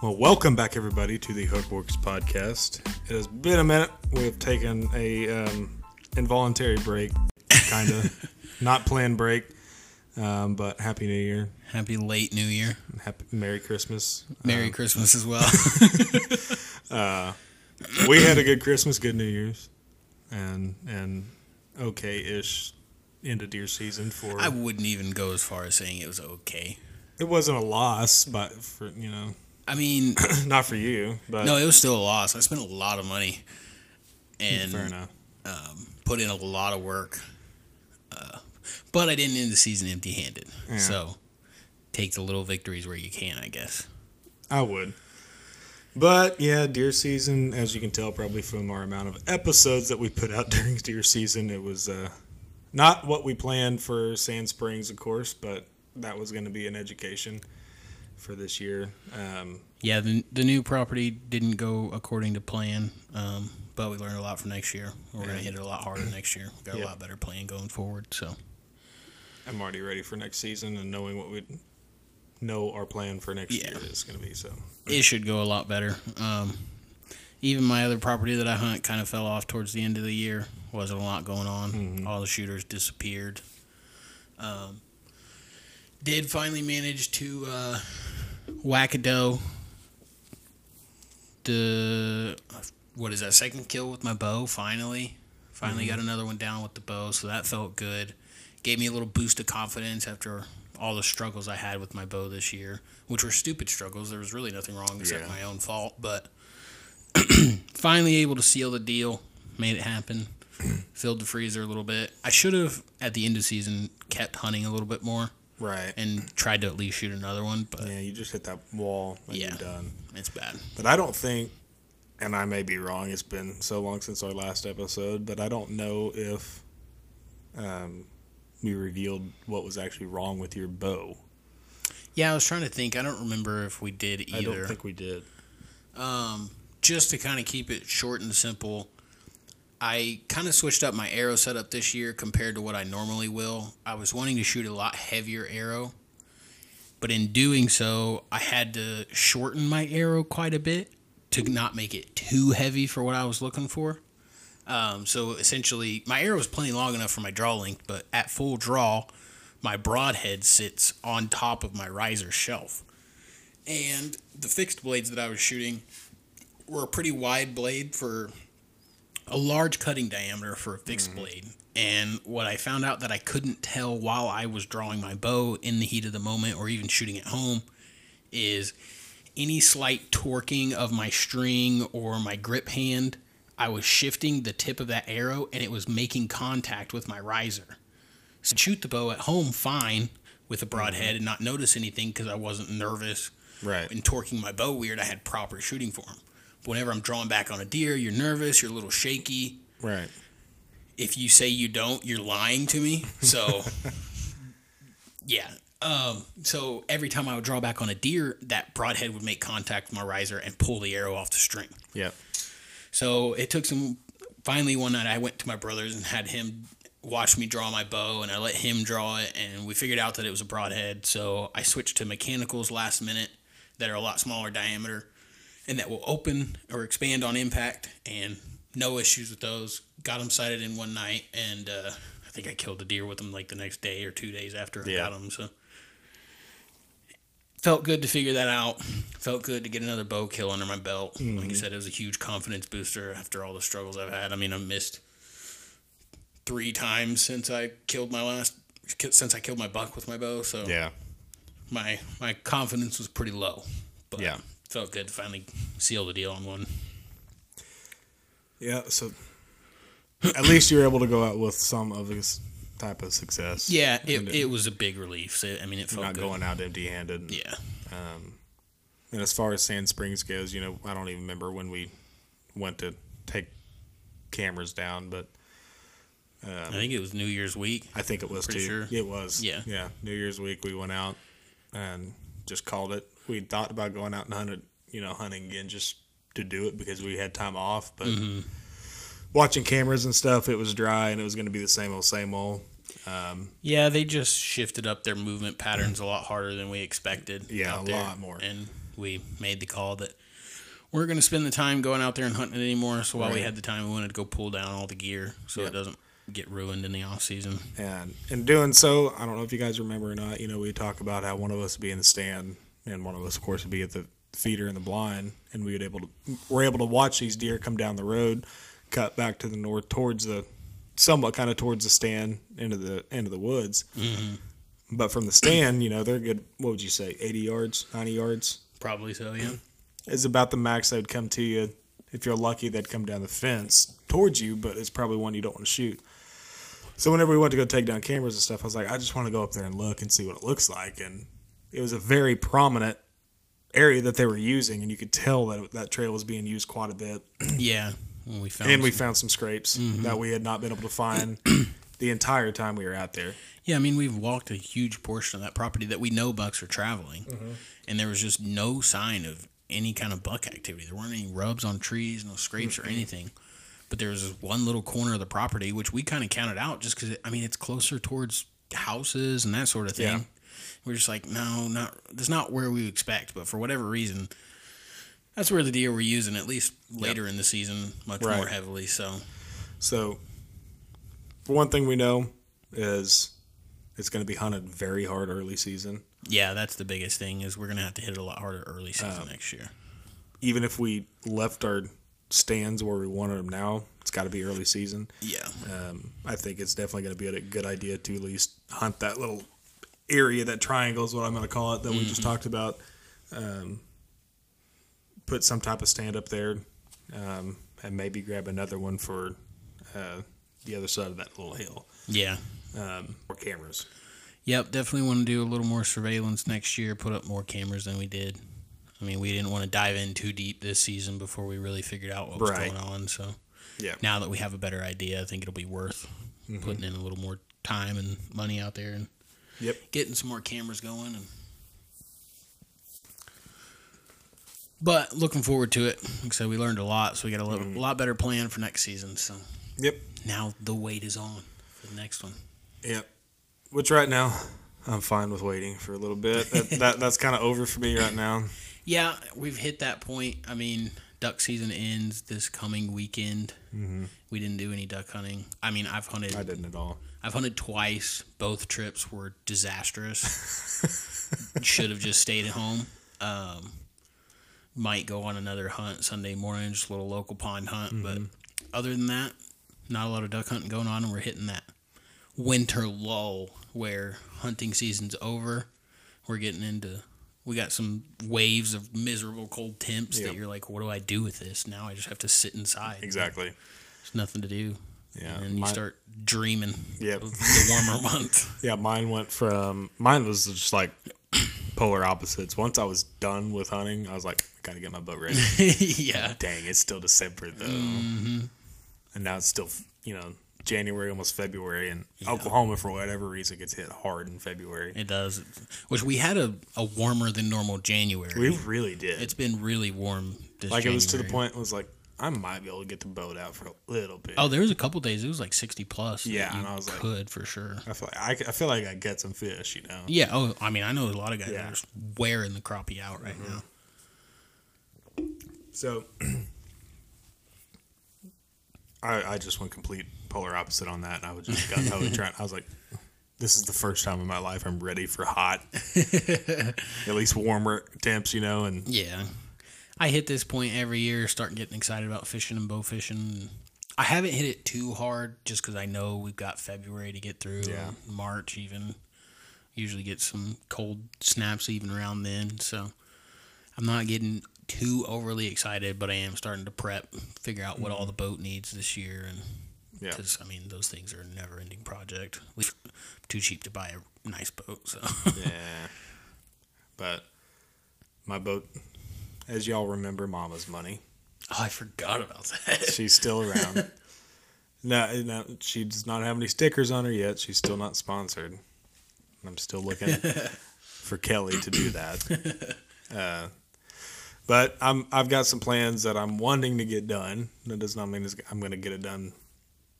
Well, welcome back, everybody, to the Hookworks podcast. It has been a minute. We've taken a um, involuntary break, kind of not planned break, um, but Happy New Year, Happy late New Year. Happy Merry Christmas. Merry Christmas as well. uh, We had a good Christmas, good New Year's, and and okay-ish end of deer season for. I wouldn't even go as far as saying it was okay. it wasn't a loss, but for you know, I mean, not for you, but no, it was still a loss. I spent a lot of money and fair enough. um, put in a lot of work, uh, but I didn't end the season empty-handed. Yeah. So take the little victories where you can, I guess. I would. But yeah, deer season, as you can tell probably from our amount of episodes that we put out during deer season, it was uh, not what we planned for Sand Springs, of course, but that was going to be an education for this year. Um, Yeah, the, the new property didn't go according to plan, um, but we learned a lot for next year. We're going to hit it a lot harder next year. Got Yep. a lot better plan going forward. So I'm already ready for next season and knowing what we know our plan for next Yeah. year is going to be. So it should go a lot better. Um, even my other property that I hunt kind of fell off towards the end of the year. Wasn't a lot going on. All the shooters disappeared. Um, did finally manage to uh, whack a doe. The what is that second kill with my bow? Finally, finally got another one down with the bow, so that felt good. Gave me a little boost of confidence after all the struggles I had with my bow this year, which were stupid struggles. There was really nothing wrong except Yeah. my own fault, but finally able to seal the deal, made it happen. Filled the freezer a little bit. I should have at the end of season kept hunting a little bit more right, and tried to at least shoot another one, but yeah, you just hit that wall and Yeah. you're done. it's bad. But I don't think, and I may be wrong. It's been so long since our last episode, but I don't know if um, we revealed what was actually wrong with your bow. Yeah, I was trying to think. I don't remember if we did either. I don't think we did. Um, just to kind of keep it short and simple, I kind of switched up my arrow setup this year compared to what I normally will. I was wanting to shoot a lot heavier arrow, but in doing so, I had to shorten my arrow quite a bit to not make it too heavy for what I was looking for. Um, so essentially, my arrow is plenty long enough for my draw length, but at full draw, my broadhead sits on top of my riser shelf. And the fixed blades that I was shooting were a pretty wide blade for a large cutting diameter for a fixed mm-hmm. blade. And what I found out that I couldn't tell while I was drawing my bow in the heat of the moment or even shooting at home is any slight torquing of my string or my grip hand, I was shifting the tip of that arrow and it was making contact with my riser. So I'd shoot the bow at home fine with a broadhead mm-hmm. and not notice anything because I wasn't nervous Right. and torquing my bow weird. I had proper shooting form. Whenever I'm drawing back on a deer, you're nervous, you're a little shaky. Right. If you say you don't, you're lying to me. So, yeah. Um, so every time I would draw back on a deer, that broadhead would make contact with my riser and pull the arrow off the string. Yeah. So it took some. Finally, one night I went to my brother's and had him watch me draw my bow, and I let him draw it, and we figured out that it was a broadhead. So I switched to mechanicals last minute that are a lot smaller diameter, and that will open or expand on impact, and no issues with those. Got them sighted in one night, and uh, I think I killed the deer with them like the next day or two days after I Yeah. got them. So felt good to figure that out. Felt good to get another bow kill under my belt. Like I said, it was a huge confidence booster after all the struggles I've had. I mean, I've missed three times since I killed my last since I killed my buck with my bow. So Yeah. my my confidence was pretty low. But Yeah. Felt good to finally seal the deal on one. Yeah. So at least you're able to go out with some of this type of success. Yeah, it, And it was a big relief. So, I mean, it felt not good. going out empty-handed. Yeah. Um, and as far as Sand Springs goes, you know, I don't even remember when we went to take cameras down, but I think it was New Year's week. I think it was Pretty too. sure. It was. Yeah. Yeah. New Year's week we went out and just called it. We thought about going out and hunting, you know, hunting again just to do it because we had time off, but Mm-hmm. watching cameras and stuff, it was dry and it was going to be the same old, same old. Yeah, they just shifted up their movement patterns a lot harder than we expected. Yeah, a there. lot more. And we made the call that we're going to spend the time going out there and hunting anymore. So while we had the time, we wanted to go pull down all the gear so Yeah. it doesn't get ruined in the off season. And in doing so, I don't know if you guys remember or not. You know, we talk about how one of us would be in the stand, and one of us, of course, would be at the feeder in the blind, and we would able to we're able to watch these deer come down the road, cut back to the north towards the somewhat kind of towards the stand into the into the woods. Mm-hmm. But from the stand, you know, they're good. What would you say, eighty yards, ninety yards? Probably so, yeah. is about the max they'd come to you. If you're lucky, they'd come down the fence towards you, but it's probably one you don't want to shoot. So whenever we went to go take down cameras and stuff, I was like, I just want to go up there and look and see what it looks like. And it was a very prominent area that they were using, and you could tell that that trail was being used quite a bit. Yeah. When we found And we some- found some scrapes that we had not been able to find the entire time we were out there. Yeah, I mean, we've walked a huge portion of that property that we know bucks are traveling, Mm-hmm. and there was just no sign of any kind of buck activity. There weren't any rubs on trees, no scrapes or anything. But there was this one little corner of the property, which we kind of counted out just because, I mean, it's closer towards houses and that sort of thing. Yeah. We're just like, no, not that's not where we expect. But for whatever reason, that's where the deer were using, at least later in the season, much Right. more heavily. So, So, for one thing we know is it's going to be hunted very hard early season. yeah, that's the biggest thing is we're gonna have to hit it a lot harder early season Um, next year. even if we left our stands where we wanted them now, it's got to be early season. Yeah. Um, I think it's definitely going to be a good idea to at least hunt that little area, that triangle is what I'm going to call it, that we just talked about. Um, put some type of stand up there, um, and maybe grab another one for uh, the other side of that little hill. Yeah. Um, or cameras. Yep, definitely want to do a little more surveillance next year, put up more cameras than we did. I mean, we didn't want to dive in too deep this season before we really figured out what was Right. going on. So Yeah. now that we have a better idea, I think it'll be worth Mm-hmm. putting in a little more time and money out there and Yep. getting some more cameras going. And but looking forward to it. Like I said, we learned a lot, so we got a little, Mm-hmm. lot better plan for next season. So Yep. now the wait is on for the next one. Yep. Which right now, I'm fine with waiting for a little bit. That, that that's kind of over for me right now. Yeah, we've hit that point. I mean, duck season ends this coming weekend. Mm-hmm. We didn't do any duck hunting. I mean, I've hunted. I didn't at all. I've hunted twice. Both trips were disastrous. Should have just stayed at home. Um, might go on another hunt Sunday morning, just a little local pond hunt. But other than that, not a lot of duck hunting going on, and we're hitting that winter lull where hunting season's over. We're getting into. We got some waves of miserable cold temps Yep. that you're like, what do I do with this? Now I just have to sit inside. Exactly. There's nothing to do. Yeah. And you start dreaming Yeah. the warmer month. Yeah, mine went from mine was just like polar opposites. Once I was done with hunting, I was like, I gotta get my boat ready. yeah. Dang, it's still December though, Mm-hmm. and now it's still you know January, almost February, and Oklahoma for whatever reason gets hit hard in February. It does. Which we had a, a warmer than normal January. We really did. it's been really warm this like it was to the point it was like I might be able to get the boat out for a little bit. Oh, there was a couple days it was like 60 plus. Yeah, and I was like- could for sure. I feel like I, I feel like I get some fish, you know. Yeah. Oh, I mean, I know a lot of guys Yeah. are just wearing the crappie out right mm-hmm. now. So I I just went complete polar opposite on that, and I was just got totally trying. I was like, this is the first time in my life I'm ready for hot, at least warmer temps, you know. And Yeah. I hit this point every year, start getting excited about fishing and bow fishing. I haven't hit it too hard just because I know we've got February to get through, Yeah. March even. Usually get some cold snaps even around then. So I'm not getting too overly excited, but I am starting to prep, figure out what all mm-hmm. the boat needs this year. And yeah, because, I mean, those things are a never ending project. Least too cheap to buy a nice boat. So yeah. But my boat, as y'all remember, Mama's money. oh, I forgot about that. She's still around. no, no, she does not have any stickers on her yet. She's still not sponsored. I'm still looking for Kelly to do that. Uh, but I'm I've got some plans that I'm wanting to get done. That does not mean it's, I'm going to get it done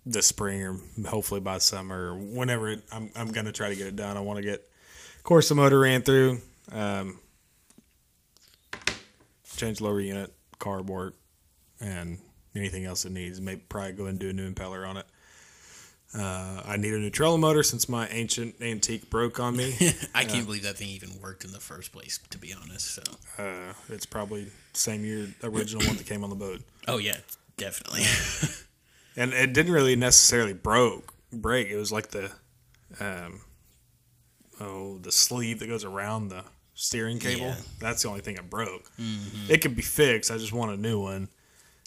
this spring or hopefully by summer or whenever it, I'm I'm going to try to get it done. I want to get, of course, the motor ran through. Um, change lower unit, carb work, and anything else it needs. Maybe probably go and do a new impeller on it. Uh, I need a new trolling motor since my ancient antique broke on me. I can't believe that thing even worked in the first place, to be honest. So, uh, it's probably same year original one that came on the boat, oh yeah, definitely. and it didn't really necessarily broke break. It was like the, um, oh, the sleeve that goes around the steering cable. Yeah. That's the only thing it broke. It could be fixed. I just want a new one.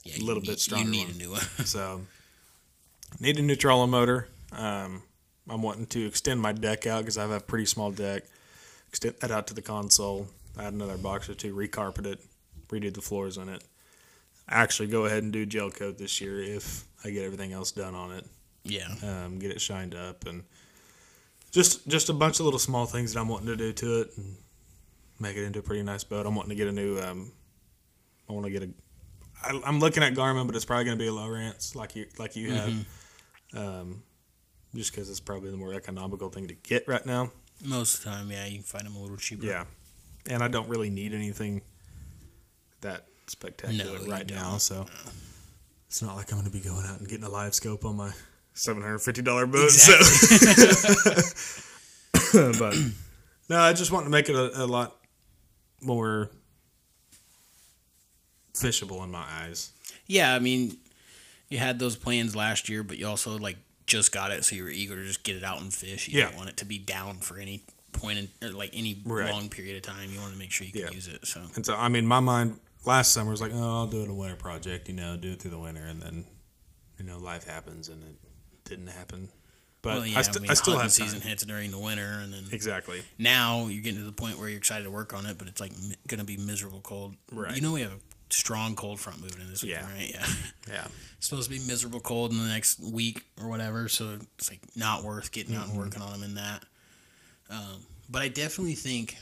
yeah, A little need- bit stronger You need one. a new one. So, need a new trolling motor. Um, I'm wanting to extend my deck out because I have a pretty small deck. Extend that out to the console. Add another box or two. Recarpet it. Redo the floors on it. Actually, go ahead and do gel coat this year if I get everything else done on it. yeah, Um, get it shined up and just just a bunch of little small things that I'm wanting to do to it and make it into a pretty nice boat. I'm wanting to get a new. Um, I want to get a. I, I'm looking at Garmin, but it's probably going to be a Lowrance like you like you have. Um, just because it's probably the more economical thing to get right now. most of the time, yeah, you can find them a little cheaper. Yeah, and I don't really need anything that spectacular No, right now, so it's not like I'm going to be going out and getting a LiveScope on my seven hundred fifty dollar boat. So, but no, I just want to make it a, a lot more fishable in my eyes. Yeah, I mean, you had those plans last year, but you also like just got it, so you were eager to just get it out and fish. You Yeah. didn't want it to be down for any point in like any Right. long period of time. You want to make sure you can Yeah. use it. So And so, I mean, my mind last summer was like, oh, I'll do it a winter project, you know, do it through the winter, and then, you know, life happens, and it didn't happen. But well, yeah, I, I, st- mean, I still have time. season hits during the winter, and then Exactly. now you're getting to the point where you're excited to work on it, but it's like mi- gonna be miserable cold. Right. You know we have a strong cold front moving in this week, Yeah. right? Yeah. Yeah. It's supposed to be miserable cold in the next week or whatever, so it's like not worth getting Mm-hmm. out and working on them in that. Um, but I definitely think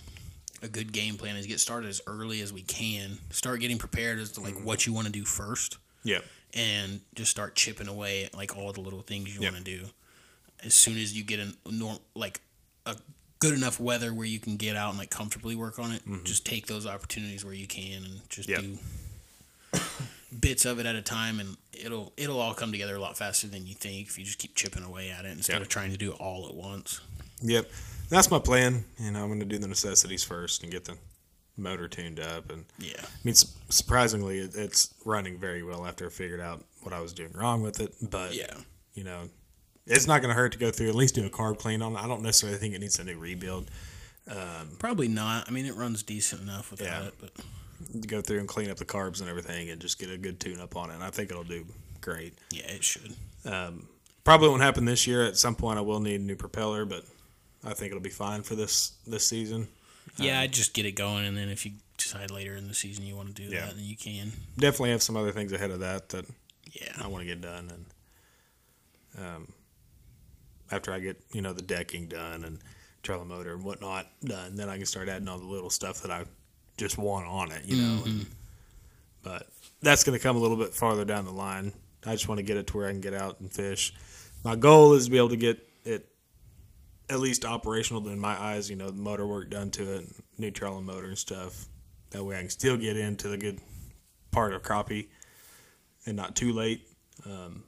a good game plan is get started as early as we can. Start getting prepared as to Mm-hmm. like what you want to do first, Yep. and just start chipping away at like all the little things you Yep. want to do. As soon as you get a norm like a good enough weather where you can get out and like comfortably work on it, just take those opportunities where you can and just Mm-hmm. Yep. do bits of it at a time and it'll it'll all come together a lot faster than you think if you just keep chipping away at it instead Yep. of trying to do it all at once. Yep. That's my plan. You know, I'm going to do the necessities first and get the motor tuned up. And Yeah. I mean, surprisingly, it's running very well after I figured out what I was doing wrong with it. But, Yeah. you know, it's not going to hurt to go through at least do a carb clean on it. I don't necessarily think it needs a new rebuild. Um, probably not. I mean it runs decent enough without Yeah. it, but Go through and clean up the carbs and everything and just get a good tune up on it. And I think it'll do great. yeah, it should. Um, probably won't happen this year. At some point, I will need a new propeller, but I think it'll be fine for this this season. Yeah, um, I'd just get it going and then if you decide later in the season you want to do Yeah. that, then you can. Definitely have some other things ahead of that that Yeah. I want to get done, and um, after I get you know the decking done and trolling motor and whatnot done, then I can start adding all the little stuff that I just want on it, you know. And, but that's going to come a little bit farther down the line. I just want to get it to where I can get out and fish. My goal is to be able to get it at least operational in my eyes. You know, the motor work done to it, new trolling motor and stuff. That way, I can still get into the good part of crappie and not too late. Um,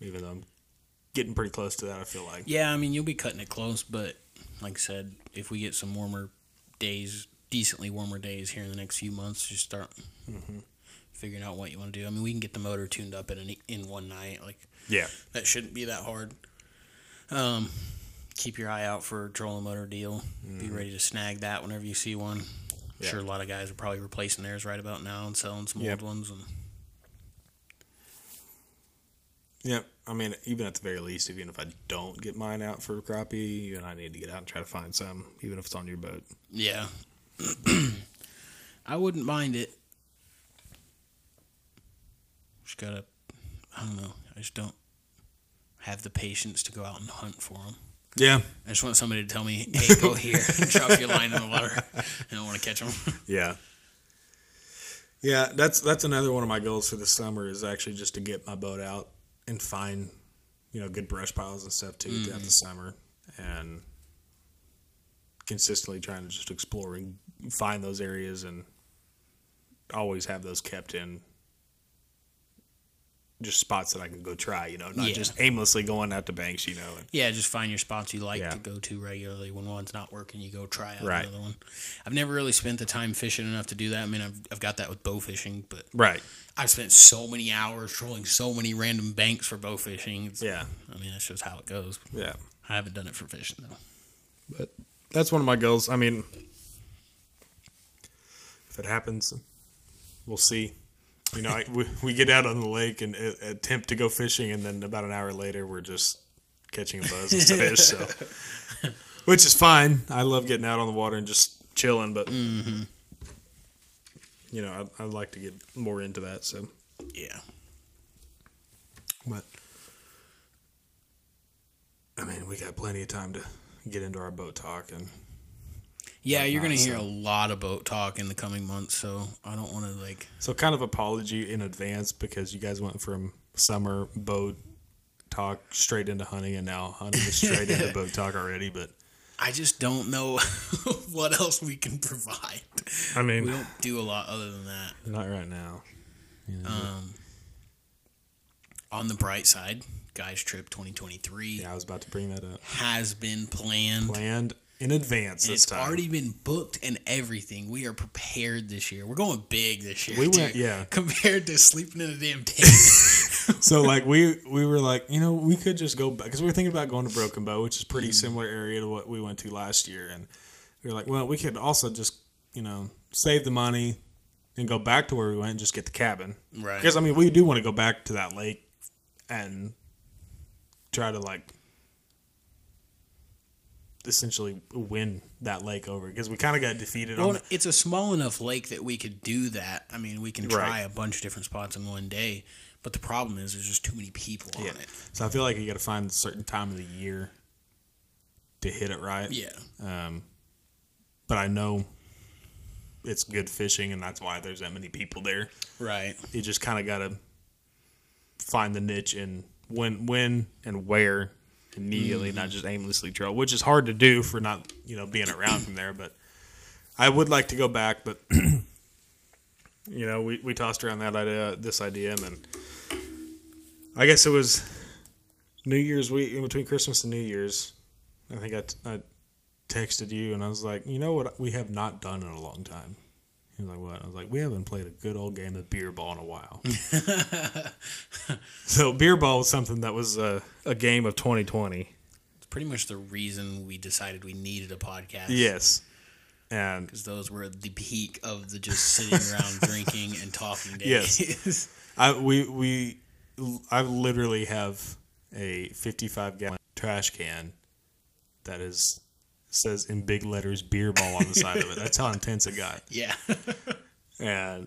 even though I'm getting pretty close to that, I feel like. Yeah, I mean you'll be cutting it close, but like I said, if we get some warmer days, decently warmer days here in the next few months, just start figuring out what you want to do. I mean, we can get the motor tuned up in an, in one night. Like Yeah. that shouldn't be that hard. Um, keep your eye out for a trolling motor deal. Be ready to snag that whenever you see one. Yeah. Sure, a lot of guys are probably replacing theirs right about now and selling some Yep. old ones. And Yeah. I mean, even at the very least, even if I don't get mine out for crappie, even I need to get out and try to find some, even if it's on your boat. yeah, I wouldn't mind it. Just gotta, I don't know. I just don't have the patience to go out and hunt for them. Yeah. I just want somebody to tell me, "Hey, go here, and drop your line in the water." And I don't want to catch them. Yeah. Yeah, that's that's another one of my goals for the summer is actually just to get my boat out and find, you know, good brush piles and stuff too throughout the mm-hmm. summer, and consistently trying to just explore and find those areas and always have those kept in just spots that I can go try, you know, not Yeah. just aimlessly going out to banks, you know. And, Yeah, just find your spots you like Yeah. to go to regularly. When one's not working, you go try out Right. another one. I've never really spent the time fishing enough to do that. I mean, I've, I've got that with bow fishing, but right. I've spent so many hours trolling so many random banks for bow fishing. It's- Yeah. I mean, that's just how it goes. Yeah. I haven't done it for fishing though. But that's one of my goals. I mean, if it happens, we'll see. You know, I, we, we get out on the lake and uh, attempt to go fishing, and then about an hour later, we're just catching a buzz of fish. So, which is fine. I love getting out on the water and just chilling, but you know, I, I'd like to get more into that. So, Yeah. but I mean, we got plenty of time to get into our boat talk and Yeah, you're gonna hear so- a lot of boat talk in the coming months, so I don't want to like. So kind of apology in advance because you guys went from summer boat talk straight into hunting and now hunting is straight into boat talk already. But I just don't know what else we can provide. I mean, We don't do a lot other than that. not right now. Um, on the bright side, guys trip 2023 Yeah, I was about to bring that up. has been planned. Planned in advance And this it's time. already been booked and everything. We are prepared this year. We're going big this year. We went- yeah. Compared to sleeping in a damn tent. so like we we were like you know we could just go back because we were thinking about going to Broken Bow, which is pretty Mm. similar area to what we went to last year, and we were like, well, we could also just you know save the money and go back to where we went and just get the cabin. right. Because I mean, we do want to go back to that lake and try to like essentially win that lake over because we kind of got defeated on. Well, it's a small enough lake that we could do that. I mean, we can try Right. a bunch of different spots in one day. But the problem is, there's just too many people on it. So I feel like you got to find a certain time of the year to hit it right. Yeah. Um, but I know it's good fishing, and that's why there's that many people there. Right. You just kind of got to find the niche and when, when, and where immediately, mm. not just aimlessly trail, which is hard to do for not you know being around from there. But I would like to go back, but you know we, we tossed around that idea, this idea, and then I guess it was New Year's week in between Christmas and New Year's. I think I, t- I texted you and I was like, you know what, we have not done in a long time. He was like, what? I was like, we haven't played a good old game of beer ball in a while. so beer ball was something that was a, a game of 2020. It's pretty much the reason we decided we needed a podcast. Yes, and Because those were the peak of the just sitting around drinking and talking days. Yes. I we we I literally have a 55 gallon trash can that is says in big letters beer ball on the side of it. That's how intense it got. yeah. And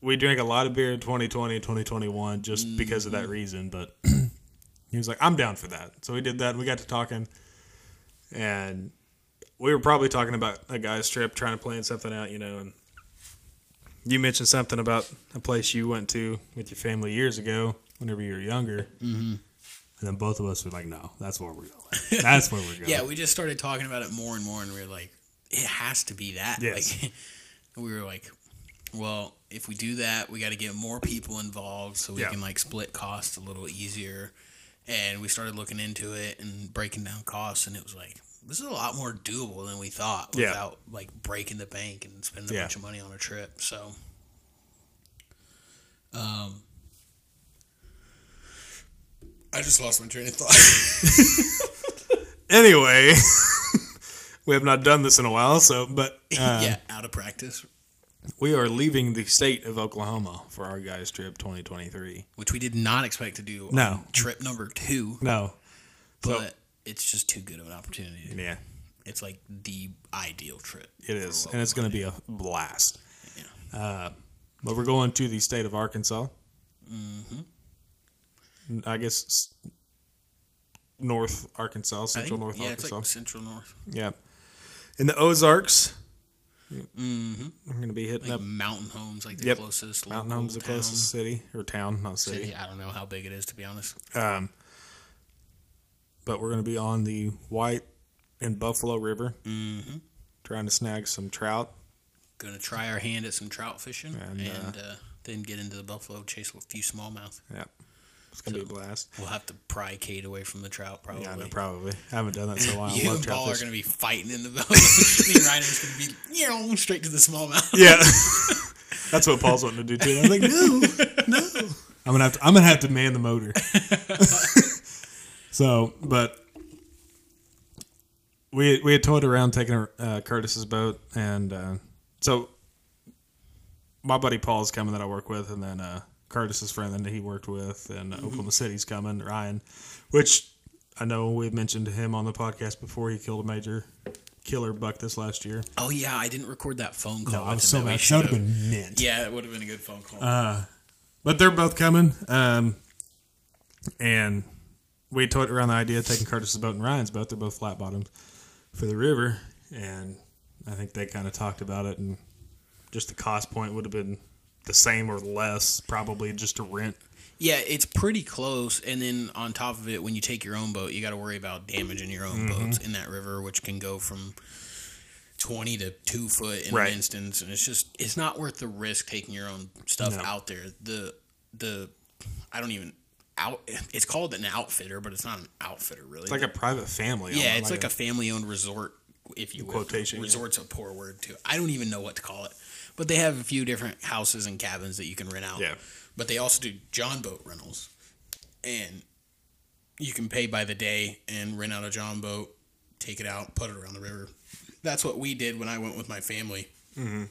we drank a lot of beer in 2020 and 2021 just because of that reason, but he was like, "I'm down for that." So we did that. And we got to talking and we were probably talking about a guy's trip trying to plan something out, you know, and you mentioned something about a place you went to with your family years ago whenever you were younger. Mm-hmm. And then both of us were like, no, that's where we're going. That's where we're going. yeah, we just started talking about it more and more, and we were like, it has to be that. Yes. Like, we were like, well, if we do that, we got to get more people involved so we Yeah. can like split costs a little easier. And we started looking into it and breaking down costs, and it was like, this is a lot more doable than we thought Yeah. without like breaking the bank and spending a Yeah. bunch of money on a trip. So, um, I just lost my train of thought. Anyway, we have not done this in a while, so, but uh, yeah, out of practice, we are leaving the state of Oklahoma for our guys' trip 2023. which we did not expect to do. No. trip number two, No. So, but it's just too good of an opportunity. yeah, It's like the ideal trip. it is. And it's going to be a blast. Yeah. Uh, but we're going to the state of Arkansas. Mm-hmm. I guess North Arkansas, Central think- North yeah, it's Arkansas. like central north, yeah. In the Ozarks, mm-hmm. we're going to be hitting like up mountain homes, like the Yep. closest Mountain Home's the town, closest city or town, not city. city. I don't know how big it is to be honest. Um, but we're going to be on the White and Buffalo River Mm-hmm. trying to snag some trout. gonna try our hand at some trout fishing And, and, uh, uh, then get into the buffalo, chase a few smallmouth. Yeah, it's gonna be a blast. We'll have to pry Kate away from the trout, probably. Yeah, I know, probably. I haven't done that in so long. I You love and Paul are going to be fighting in the buffalo. Me and Ryan are just going to be you know, straight to the smallmouth. Yeah, that's what Paul's wanting to do too. I'm like, no, no. I'm gonna have to. I'm gonna have to man the motor. so, but we we had toyed around taking uh, Curtis's boat, and uh, so my buddy Paul's coming that I work with, and then uh, Curtis's friend that he worked with, and uh, Oklahoma City's coming, Ryan, which I know we've mentioned to him on the podcast before. He killed a major killer buck this last year. Oh yeah, I didn't record that phone call. No, I was so that mad. That would have been mint. Yeah, it would have been a good phone call. Uh, but they're both coming. Um, and we toyed around the idea of taking Curtis's boat and Ryan's boat. They're both flat bottoms for the river. And I think they kind of talked about it. And just the cost point would have been the same or less, probably just to rent. yeah, it's pretty close. And then on top of it, when you take your own boat, you got to worry about damaging your own Mm-hmm. boats in that river, which can go from twenty to two foot in Right. an instance. And it's just it's not worth the risk taking your own stuff No. out there. The the I don't even out. It's called an outfitter, but it's not an outfitter really. It's like a private family. Yeah, it's like, a, family-owned resort, if you will. Quotation, yeah. Resort's a poor word too. I don't even know what to call it, but they have a few different houses and cabins that you can rent out. Yeah. But they also do John boat rentals, and you can pay by the day and rent out a John boat, take it out, put it around the river. That's what we did when I went with my family, mm-hmm.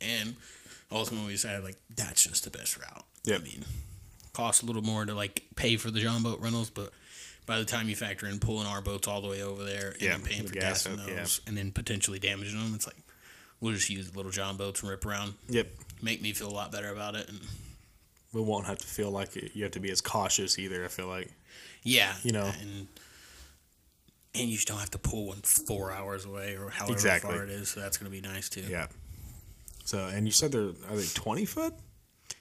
and ultimately we decided like that's just the best route. Yep. I mean, costs a little more to like pay for the John boat rentals, but by the time you factor in pulling our boats all the way over there and Yeah, paying for gas gas in those yeah. and then potentially damaging them, it's like we'll just use little John boats and rip around. Yep. Make me feel a lot better about it. And We won't have to feel like you have to be as cautious either, I feel like. yeah, You know. and and you just don't have to pull one four hours away or however Exactly. far it is. So that's gonna be nice too. Yeah. So, and you said they're, are they 20 foot?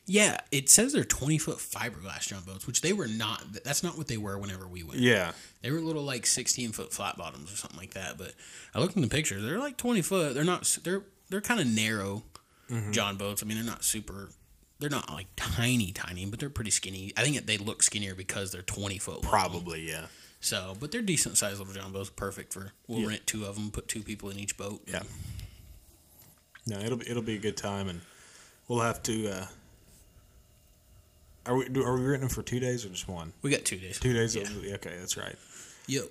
Yeah, it says they're twenty foot fiberglass John boats, which they were not. That's not what they were whenever we went. Yeah. They were little like sixteen foot flat bottoms or something like that. But I looked in the pictures; they're like twenty foot. They're not. They're they're kind of narrow John boats. I mean, they're not super. They're not like tiny, tiny, but they're pretty skinny. I think they look skinnier because they're twenty foot. long. Probably, yeah. So, but they're decent sized little John boats. Perfect for. We'll Yeah. rent two of them. Put two people in each boat. Yeah. No, it'll be it'll be a good time, and we'll have to. Uh, are we do, are we renting them for two days or just one? We got two days. Two days. Yeah. Okay, that's right. Yep.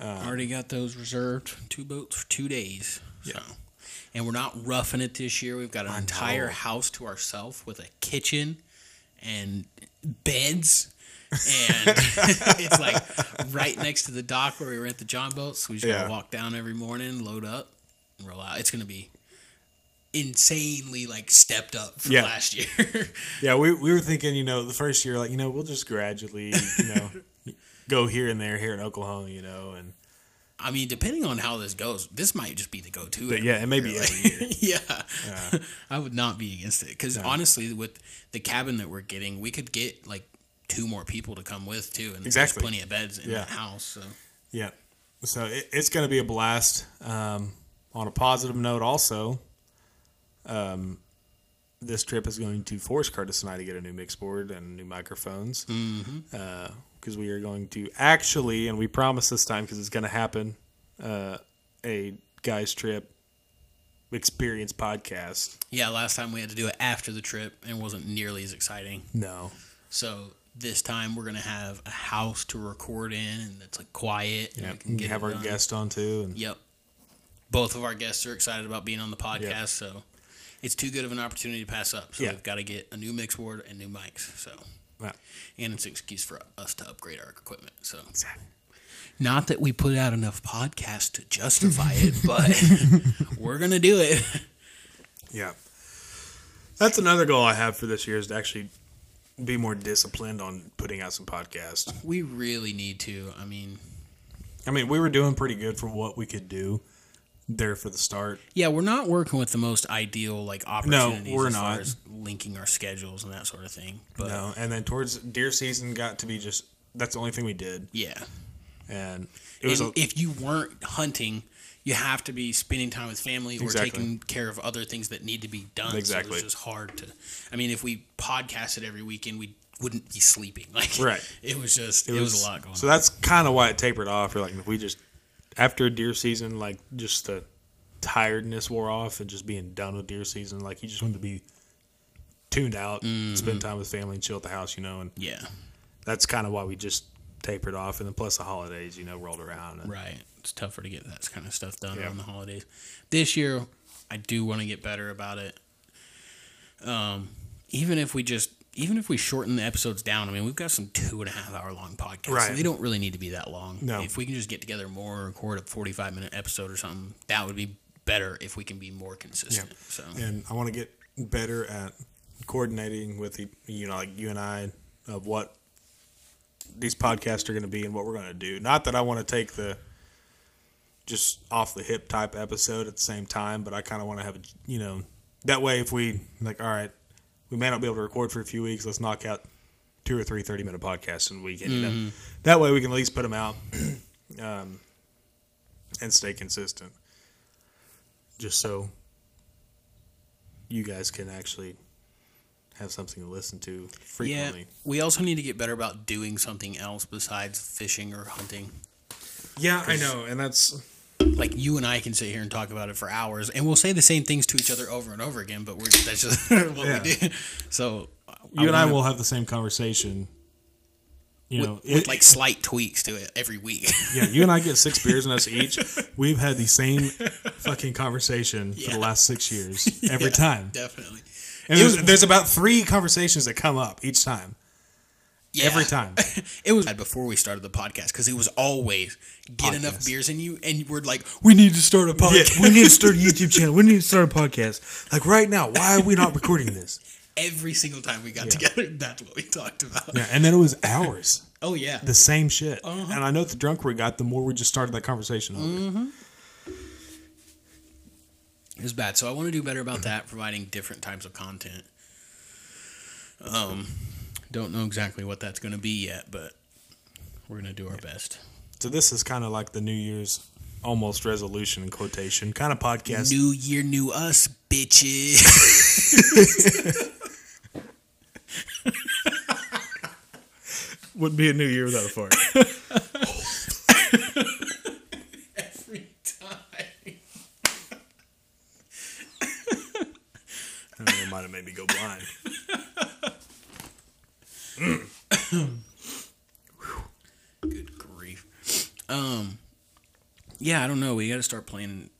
Uh, Already got those reserved. Two boats for two days. So. Yeah. And we're not roughing it this year. We've got an I entire know. house to ourselves with a kitchen and beds. And it's like right next to the dock where we rent the John boats. So we just Yeah. gotta walk down every morning, load up, and roll out. It's gonna be insanely like stepped up from Yeah. last year. Yeah, we we were thinking, you know, the first year, like you know, we'll just gradually, you know, go here and there here in Oklahoma, you know, and I mean, depending on how this goes, this might just be the go-to. But yeah, it may be Like, every year. yeah, I would not be against it because honestly, with the cabin that we're getting, we could get like two more people to come with too, and Exactly. there's plenty of beds in Yeah. that house. So Yeah. So it, it's going to be a blast. Um, on a positive note, also, um, this trip is going to force Curtis and I to get a new mix board and new microphones. Because we are going to actually, and we promise this time because it's going to happen, uh, a guys trip experience podcast. yeah, last time we had to do it after the trip and it wasn't nearly as exciting. No. So this time we're gonna have a house to record in, and it's like quiet. and Yeah. we can get have our done. guest on too. And Yep. Both of our guests are excited about being on the podcast, so it's too good of an opportunity to pass up. So Yeah. we've got to get a new mix board and new mics. So and it's an excuse for us to upgrade our equipment. So not that we put out enough podcasts to justify it, but we're gonna do it. Yeah. That's another goal I have for this year is to actually be more disciplined on putting out some podcasts. We really need to. I mean, I mean, we were doing pretty good for what we could do there for the start. yeah, we're not working with the most ideal like opportunities. No, we're as not. Far as linking our schedules and that sort of thing. But no, and then towards deer season got to be just that's the only thing we did. yeah, and it was and a, if you weren't hunting, you have to be spending time with family or taking care of other things that need to be done. Exactly. So it's just hard to. I mean, if we podcasted every weekend, we wouldn't be sleeping. Like, Right. It was just. It, was, a lot going on. so on. that's kind of why it tapered off. Or like if we just after a deer season, like just the tiredness wore off and just being done with deer season, like you just wanted to be tuned out, Mm-hmm. spend time with family, and chill at the house, you know. And Yeah. that's kind of why we just tapered off. And then plus the holidays, you know, rolled around. And, Right. It's tougher to get that kind of stuff done Yeah. around the holidays. This year, I do want to get better about it. Um, even if we just, even if we shorten the episodes down, I mean, we've got some two and a half hour long podcasts. Right. They don't really need to be that long. No. If we can just get together more, record a 45 minute episode or something, that would be better if we can be more consistent. So, and I want to get better at coordinating with the, you know, like you and I of what these podcasts are going to be and what we're going to do. Not that I want to take the just off the hip type episode at the same time, but I kind of want to have a, you know, that way if we like, all right, we may not be able to record for a few weeks, let's knock out two or three 30 minute podcasts in a weekend, you know. That way we can at least put them out um, and stay consistent. Just so you guys can actually have something to listen to yeah, frequently. we also need to get better about doing something else besides fishing or hunting. Yeah, I know, and that's like you and I can sit here and talk about it for hours, and we'll say the same things to each other over and over again. But we're that's just what Yeah. we do. So you and I will have the same conversation. You know, with, with like slight tweaks to it every week. yeah, you and I get six beers in us each. We've had the same fucking conversation for the last six years every time. Definitely. And there's, was- there's about three conversations that come up each time. Yeah. Every time. it was bad before we started the podcast because it was always get enough beers in you, and we're like, we need to start a podcast. we need to start a YouTube channel. We need to start a podcast. Like right now, why are we not recording this? Every single time we got together, that's what we talked about. Yeah, and then it was hours. Oh yeah. the same shit. Uh-huh. And I know the drunker we got, the more we just started that conversation. Mm-hmm. It was bad. So I want to do better about that, providing different types of content. Um, don't know exactly what that's going to be yet, but we're going to do our best. So this is kind of like the New Year's almost resolution in quotation kind of podcast. New year, new us, bitches. Wouldn't be a new year without a fart. Every time. I don't know, it might have made me go blind. Good grief. Um, yeah, I don't know. We got to start planning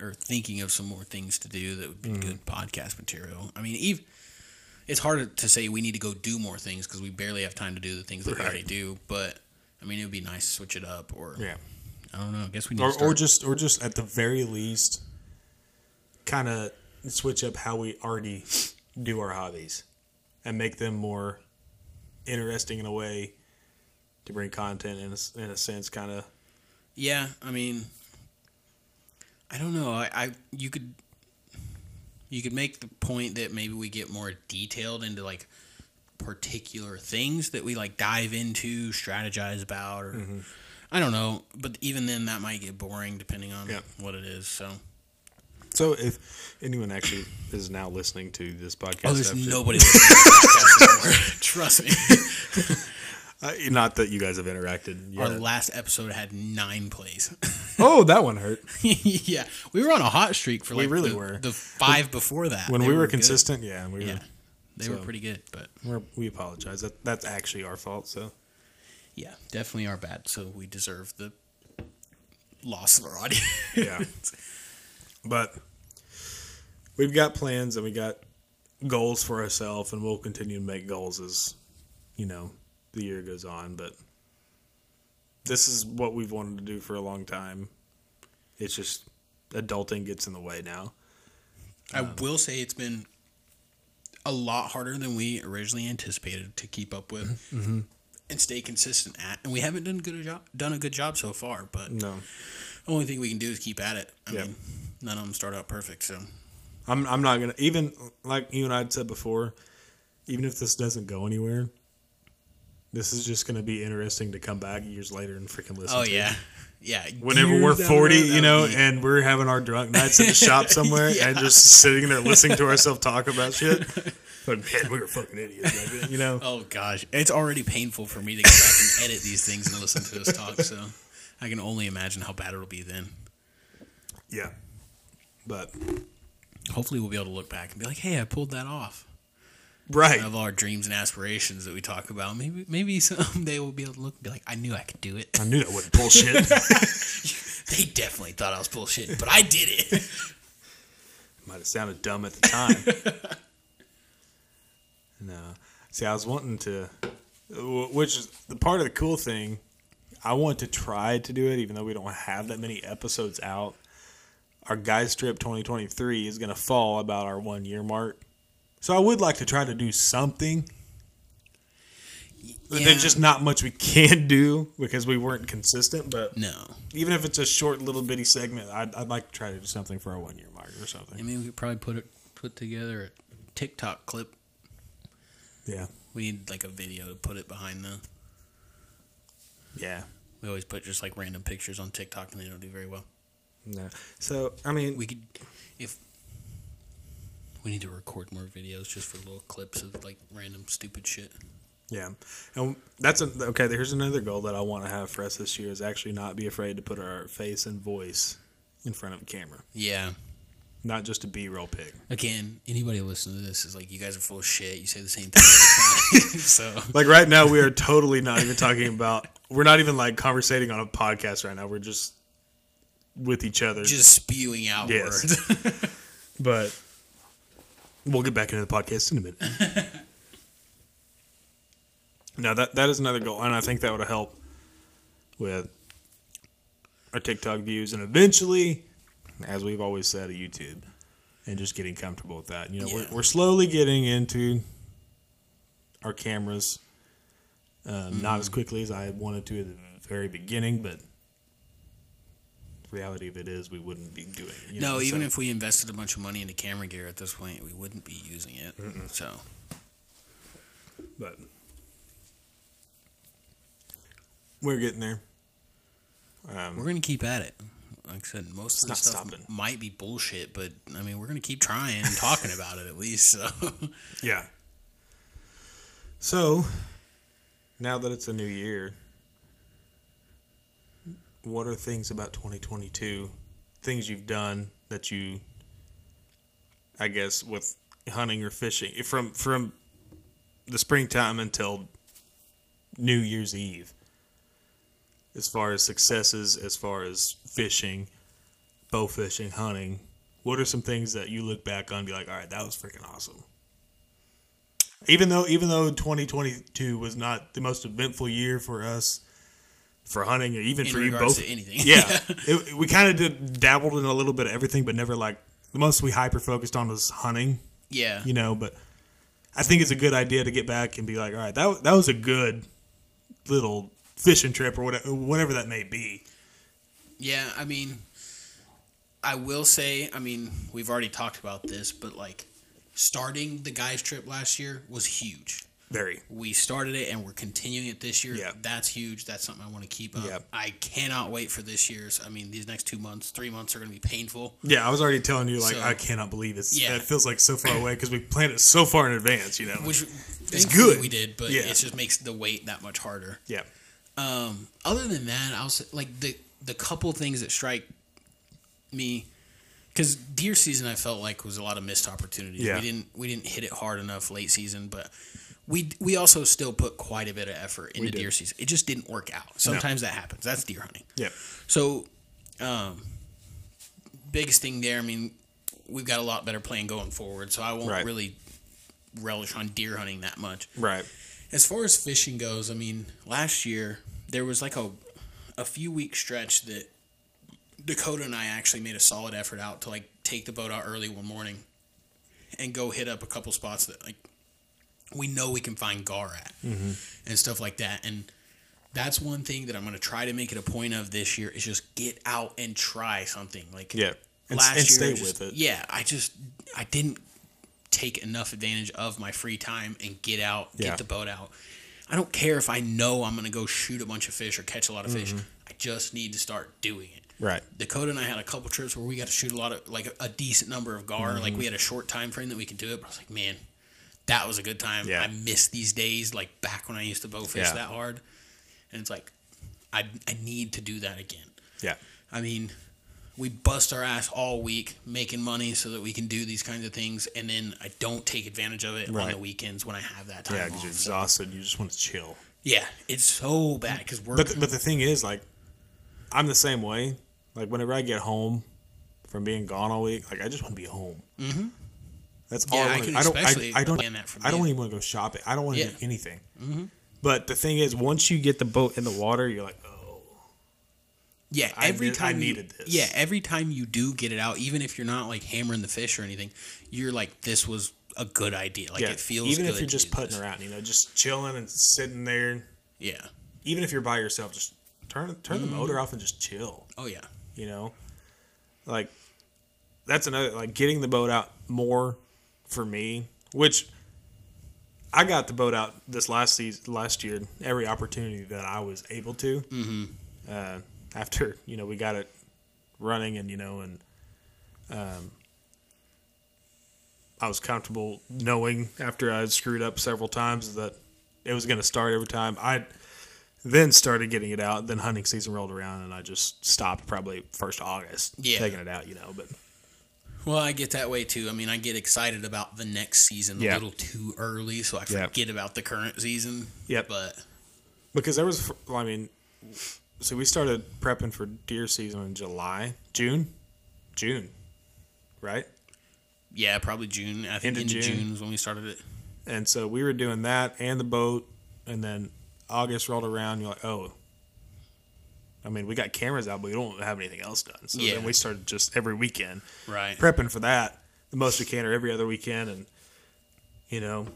or thinking of some more things to do that would be good podcast material. I mean, Eve, it's hard to say we need to go do more things because we barely have time to do the things that we already do. But I mean, it would be nice to switch it up, or Yeah. I don't know. I guess we need Or, to start. or just or just at the very least kind of switch up how we already do our hobbies and make them more interesting in a way to bring content in a, in a sense kind of Yeah, I mean, I don't know. I, I you could you could make the point that maybe we get more detailed into like particular things that we like dive into, strategize about, or Mm-hmm. I don't know. But even then, that might get boring depending on Yeah. what it is. So, So if anyone actually is now listening to this podcast, oh, there's after- nobody listening to this podcast anymore. Trust me. uh, not that you guys have interacted Our last episode had nine plays. oh, that one hurt. yeah, we were on a hot streak for We really the, were. the five before that. When we were good. consistent, yeah, we Yeah, were. they were pretty good, but We're, we apologize. That that's actually our fault. So yeah, definitely are bad. So we deserve the loss of our audience. yeah, but we've got plans and we got goals for ourselves, and we'll continue to make goals as you know the year goes on. But this is what we've wanted to do for a long time. It's just adulting gets in the way now. I will say it's been a lot harder than we originally anticipated to keep up with Mm-hmm. and stay consistent at. And we haven't done good a job done a good job so far. But No, the only thing we can do is keep at it. I Yeah. mean, none of them start out perfect. So I'm I'm not gonna even like you and I said before. Even if this doesn't go anywhere, This is just going to be interesting to come back years later and freaking listen Oh to. yeah, yeah. Whenever we're 40, road, you know, be- and we're having our drunk nights in the shop somewhere Yeah. and just sitting there listening to ourselves talk about shit. But man, we were fucking idiots you know? oh gosh, it's already painful for me to go back and edit these things and listen to us talk. So I can only imagine how bad it'll be then. Yeah. But, Hopefully, we'll be able to look back and be like, "Hey, I pulled that off." right. Of all our dreams and aspirations that we talk about, maybe maybe someday we'll be able to look and be like, "I knew I could do it." I knew that wasn't bullshit. they definitely thought I was bullshit, but I did it. Might have sounded dumb at the time. no. See, I was wanting to, which is the part of the cool thing. I want to try to do it, even though we don't have that many episodes out. Our Guys Trip 2023 is going to fall about our one year mark. So I would like to try to do something. Yeah. There's just not much we can do because we weren't consistent. But no, even if it's a short little bitty segment, I'd, I'd like to try to do something for our one year mark or something. I mean we could probably put it put together a TikTok clip. Yeah. We need like a video to put it behind the. Yeah. We always put just like random pictures on TikTok and they don't do very well. No. So I mean, We could, if we need to record more videos just for little clips of like random stupid shit. yeah, and that's a, okay. Here's another goal that I want to have for us this year is actually not be afraid to put our face and voice in front of a camera, Yeah. not just a B-roll pic. Again, anybody listening to this is like, you guys are full of shit. You say the same thing every time. so Like right now, we are totally not even talking about. We're not even like conversating on a podcast right now. We're just with each other. just spewing out Yes. words. but we'll get back into the podcast in a minute. now that that is another goal, and I think that would help with our TikTok views, and eventually, as we've always said, a YouTube, and just getting comfortable with that. You know, Yeah. we're, we're slowly getting into our cameras, um, not as quickly as I wanted to at the very beginning, but. Reality of it is, we wouldn't be doing. it. you no, know, even so- if we invested a bunch of money into camera gear at this point, we wouldn't be using it. So but we're getting there. Um, we're gonna keep at it. Like I said, most of the stuff stopping. might be bullshit, but I mean, we're gonna keep trying and talking about it at least. So yeah. So now that it's a new year, what are things about 2022? Things you've done that you, I guess, with hunting or fishing from from the springtime until New Year's Eve. As far as successes, as far as fishing, bow fishing, hunting, what are some things that you look back on and be like, all right, that was freaking awesome? Even though even though 2022 was not the most eventful year for us for hunting or even in for you both, anything, yeah, it, we kind of did dabbled in a little bit of everything, but never like the most we hyper focused on was hunting, yeah, you know. But I think it's a good idea to get back and be like, all right, that that was a good little fishing trip or whatever, whatever that may be. yeah. I mean, I will say, I mean, we've already talked about this, but like starting the guys trip last year was huge. Very. We started it and we're continuing it this year. Yeah. That's huge. That's something I want to keep up. Yeah. I cannot wait for this year's. I mean, these next two months, three months are going to be painful. Yeah, I was already telling you like So- I cannot believe it's. Yeah. It feels like so far away because we planned it so far in advance. You know. Which It's thankfully good. We did, but Yeah. it just makes the wait that much harder. yeah. Um, other than that, I'll say, like the the couple things that strike me because deer season I felt like was a lot of missed opportunities. Yeah. We didn't we didn't hit it hard enough late season, but we we also still put quite a bit of effort into deer season. It just didn't work out. Sometimes that happens. That's deer hunting. Yeah. So, um, biggest thing there. I mean, we've got a lot better plan going forward, so I won't Right. really relish on deer hunting that much. Right. As far as fishing goes, I mean, last year there was like a a few week stretch that Dakota and I actually made a solid effort out to like take the boat out early one morning and go hit up a couple spots that like we know we can find gar at and stuff like that. And that's one thing that I'm going to try to make it a point of this year is just get out and try something. Like Yeah. And, last and year, stay just- with it. Yeah, I just I didn't take enough advantage of my free time and get out, get the boat out. I don't care if I know I'm going to go shoot a bunch of fish or catch a lot of fish. Mm-hmm. I just need to start doing it. Right. Dakota and I had a couple trips where we got to shoot a lot of like a, a decent number of gar. Like Mm-hmm. we had a short time frame that we could do it. But I was like, man, that was a good time. Yeah. I miss these days like back when I used to bow fish Yeah. that hard. And it's like, I I need to do that again. Yeah. I mean, we bust our ass all week making money so that we can do these kinds of things, and then I don't take advantage of it on the weekends when I have that time. Yeah, because you're So- exhausted. You just want to chill. yeah, it's so bad because we're But the, but the thing is, like, I'm the same way. Like, whenever I get home from being gone all week, like, I just want to be home. Mm-hmm. That's all Yeah, I I want. can I don't. I, I don't. I don't even want to go shopping. I don't want to Yeah. do anything. Mm-hmm. But the thing is, once you get the boat in the water, you're like, oh, Yeah, every did- I time you- needed this. Yeah, every time you do get it out, even if you're not like hammering the fish or anything, you're like, this was a good idea. Like yeah. it feels even good if you're just putting this. around, you know, just chilling and sitting there. Yeah. Even if you're by yourself, just turn turn Mm-hmm. the motor off and just chill. Oh yeah. you know like that's another like getting the boat out more for me which i got the boat out this last season last year every opportunity that i was able to mm-hmm. uh, after you know we got it running and you know and um, i was comfortable knowing after i had screwed up several times that it was going to start every time i then started getting it out. Then hunting season rolled around, and I just stopped probably first August Yeah. taking it out. You know, but Well, I get that way too. I mean, I get excited about the next season Yeah. a little too early, so I Yeah. forget about the current season. Yep. But because there was, I mean, so we started prepping for deer season in July, June, June, right? yeah, probably June. I think End of into June. June is when we started it. And so we were doing that and the boat, and then August rolled around. You're like, oh. I mean, we got cameras out, but we don't have anything else done. So Yeah. then we started just every weekend Right. prepping for that the most we can or every other weekend and you know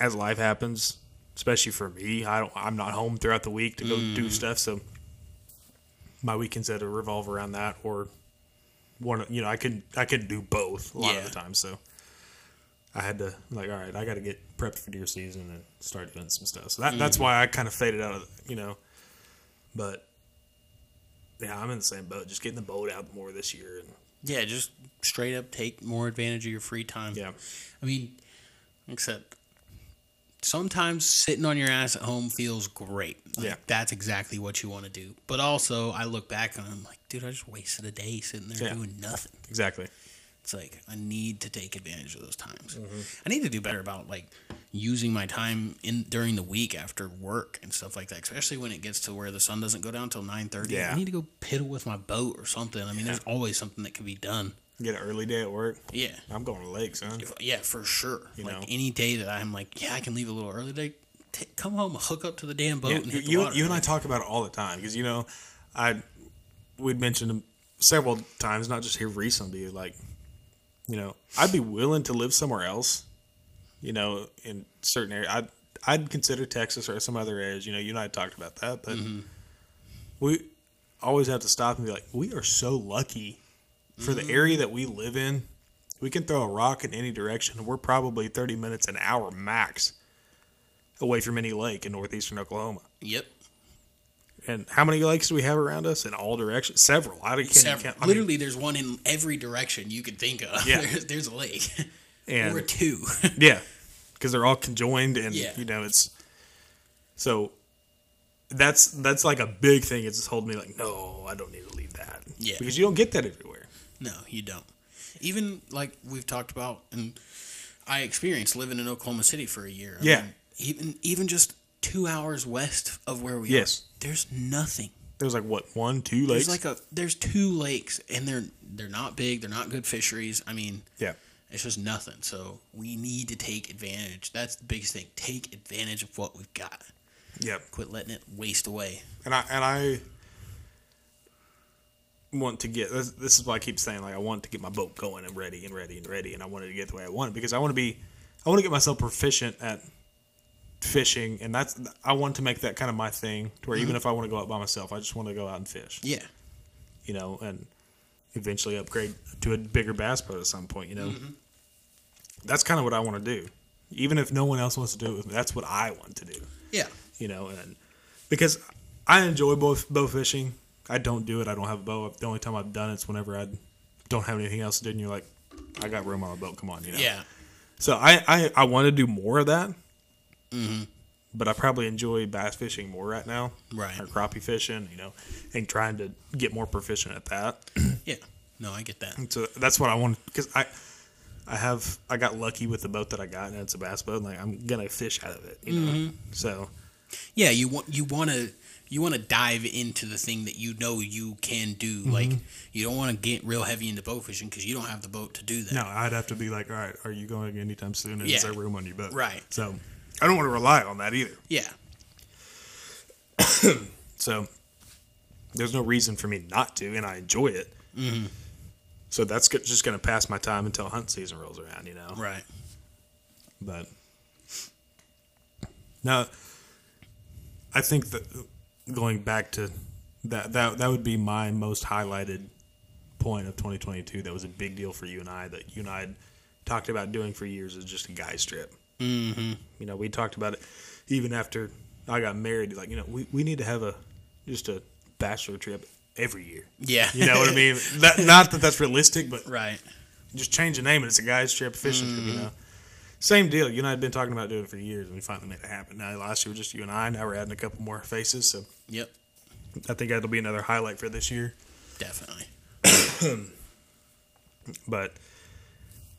as life happens especially for me i don't i'm not home throughout the week to go Mm. do stuff so my weekends had to revolve around that or one you know i could i could do both a lot of the time so i had to like all right i got to get prepped for deer season and start doing some stuff so that, that's Mm. why i kind of faded out of you know but yeah i'm in the same boat just getting the boat out more this year and Yeah, just straight up take more advantage of your free time. yeah I mean, except sometimes sitting on your ass at home feels great. Like, Yeah. That's exactly what you want to do. But also, I look back and I'm like, dude, I just wasted a day sitting there Yeah. doing nothing. exactly It's like I need to take advantage of those times. Mm-hmm. I need to do better about like using my time in during the week after work and stuff like that. Especially when it gets to where the sun doesn't go down till nine thirty. Yeah. I need to go piddle with my boat or something. I mean, there's always something that can be done. Get an early day at work. Yeah, I'm going to the lake, son. Yeah, for sure. You like know. any day that I'm like, yeah, I can leave a little early. Today, t- come home, hook up to the damn boat, Yeah, and hit the you, water. you and I talk about it all the time because you know, I we'd mentioned several times, not just here recently. Like, you know, I'd be willing to live somewhere else. You know, in certain areas, I'd I'd consider Texas or some other areas. You know, you and I talked about that, but Mm-hmm. we always have to stop and be like, we are so lucky for Mm-hmm. the area that we live in. We can throw a rock in any direction. and We're probably thirty minutes an hour max away from any lake in northeastern Oklahoma. Yep, And how many lakes do we have around us in all directions? Several. I can't several. count. I mean, Literally, there's one in every direction you could think of. Yeah. there's, there's a lake and or two. yeah, because they're all conjoined, and Yeah. you know it's so that's that's like a big thing. It's just holding me like, no, I don't need to leave that. Yeah. because you don't get that everywhere. no, you don't. Even like we've talked about, and I experienced living in Oklahoma City for a year. I Yeah. mean, even even just two hours west of where we Yes. are, there's nothing. There's like what one, two lakes. There's like a there's two lakes, and they're they're not big. They're not good fisheries. I mean, yeah, It's just nothing. So we need to take advantage. That's the biggest thing. Take advantage of what we've got. yeah. Quit letting it waste away. And I and I want to get this, this is why I keep saying like I want to get my boat going and ready and ready and ready and I wanted to get the way I want it because I want to be I want to get myself proficient at fishing and that's I want to make that kind of my thing to where mm-hmm. even if I want to go out by myself I just want to go out and fish Yeah. you know and eventually upgrade to a bigger bass boat at some point you know mm-hmm. that's kind of what I want to do even if no one else wants to do it with me. That's what I want to do. Yeah. You know, and because I enjoy bow bow fishing. I don't do it. I don't have a bow. The only time I've done it's whenever I don't have anything else to do, and you're like, I got room on a boat. Come on, you know. Yeah. So I I, I want to do more of that. Mm-hmm. But I probably enjoy bass fishing more right now, Right. Or crappie fishing, you know, and trying to get more proficient at that. Yeah. No, I get that. So that's what I want because I, I have I got lucky with the boat that I got and it's a bass boat. And like I'm gonna fish out of it, you know. So Yeah, you want you want to you want to dive into the thing that you know you can do. Like you don't want to get real heavy into bow fishing because you don't have the boat to do that. no, I'd have to be like, all right, are you going anytime soon? And Yeah. Is there room on your boat? Right. So I don't want to rely on that either. Yeah. So there's no reason for me not to, and I enjoy it. Mm-hmm. So that's just gonna pass my time until hunt season rolls around, you know. Right. But now, I think that going back to that, that that would be my most highlighted point of 2022. That was a big deal for you and I. That you and I had talked about doing for years is just a guy strip. Mm-hmm. You know, we talked about it even after I got married. Like, you know, we, we need to have a just a bachelor trip every year. Yeah. You know what I mean? That, not that that's realistic, but right. just change the name and it's a guy's trip, fishing trip, you know. Same deal. You and I had been talking about doing it for years and we finally made it happen. Now last year was just you and I, now we're adding a couple more faces, so Yep. I think that'll be another highlight for this year. Definitely. But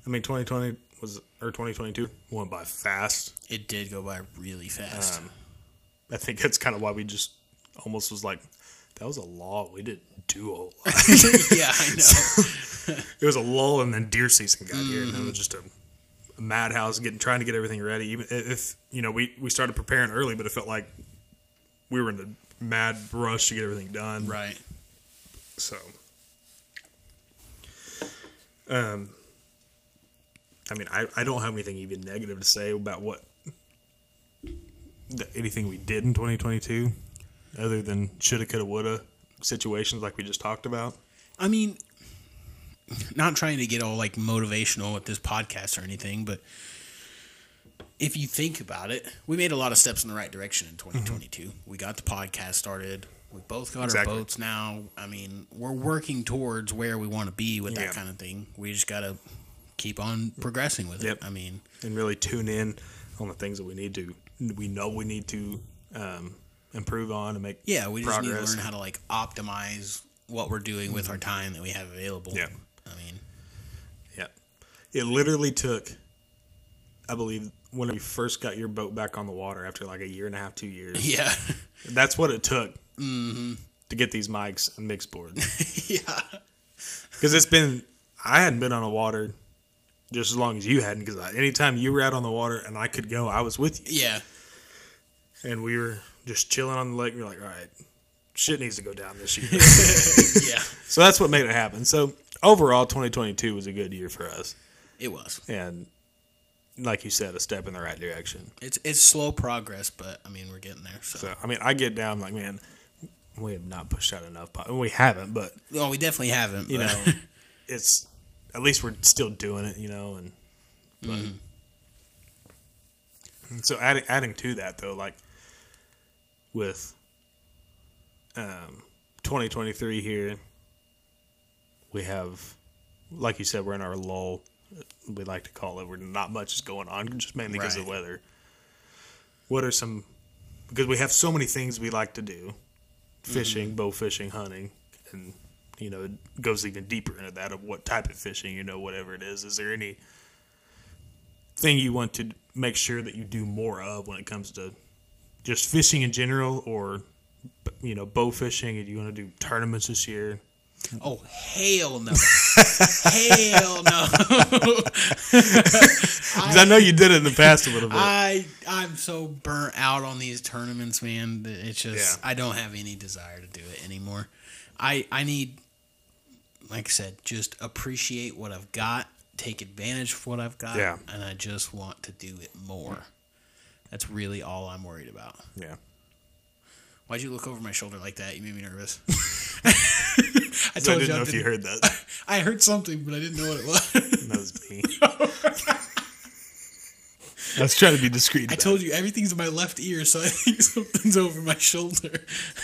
I mean twenty twenty was or twenty twenty two went by fast. It did go by really fast. Um, I think that's kind of why we just almost was like that was a law. We didn't do a lot. yeah, I know. it was a lull and then deer season got here and it was just a, a madhouse getting trying to get everything ready even if you know we we started preparing early but it felt like we were in a mad rush to get everything done right. so um i mean i i don't have anything even negative to say about what the, anything we did in 2022 other than shoulda coulda woulda situations like we just talked about I mean, not trying to get all like motivational with this podcast or anything, but if you think about it, we made a lot of steps in the right direction in mm-hmm. 2022. We got the podcast started. We both got Exactly. our boats now. I mean, we're working towards where we want to be with that kind of thing. We just got to keep on progressing with it. Yep. I mean, and really tune in on the things that we need to we know we need to um, improve on and make yeah, we just need to learn how to like optimize what we're doing with our time that we have available. Yeah. I mean, yeah it literally took i believe when we first got your boat back on the water after like a year and a half two years yeah. that's what it took mm-hmm. to get these mics and mix board yeah. because it's been i hadn't been on the water just as long as you hadn't because anytime you were out on the water and i could go i was with you Yeah. and we were just chilling on the lake and we are like all right shit needs to go down this year Yeah. so that's what made it happen so overall 2022 was a good year for us It was. and like you said, a step in the right direction. It's it's slow progress, but I mean we're getting there. So, So I mean, I get down like, man, we have not pushed out enough. po- We haven't, but well, we definitely haven't. you but- know, it's at least we're still doing it. You know, and but, and so adding adding to that though, like with um, 2023 here, we have, like you said, we're in our lull. We like to call it. We're not much is going on, just mainly because of the weather. What are some? Because we have so many things we like to do, fishing, bow fishing, hunting, and you know it goes even deeper into that of what type of fishing. You know, whatever it is. Is there any thing you want to make sure that you do more of when it comes to just fishing in general, or you know, bow fishing? And you want to do tournaments this year? oh hell no, hell no. 'Cause I know you did it in the past a little bit. I I'm so burnt out on these tournaments, man. It's just Yeah. I don't have any desire to do it anymore. I I need, like I said, just appreciate what I've got, take advantage of what I've got, Yeah. and I just want to do it more. That's really all I'm worried about. yeah. Why'd you look over my shoulder like that? You made me nervous. I So I didn't you know I if you heard that. I heard something, but I didn't know what it was. That was me. I was trying to be discreet. I told you everything's in my left ear, so I think something's over my shoulder.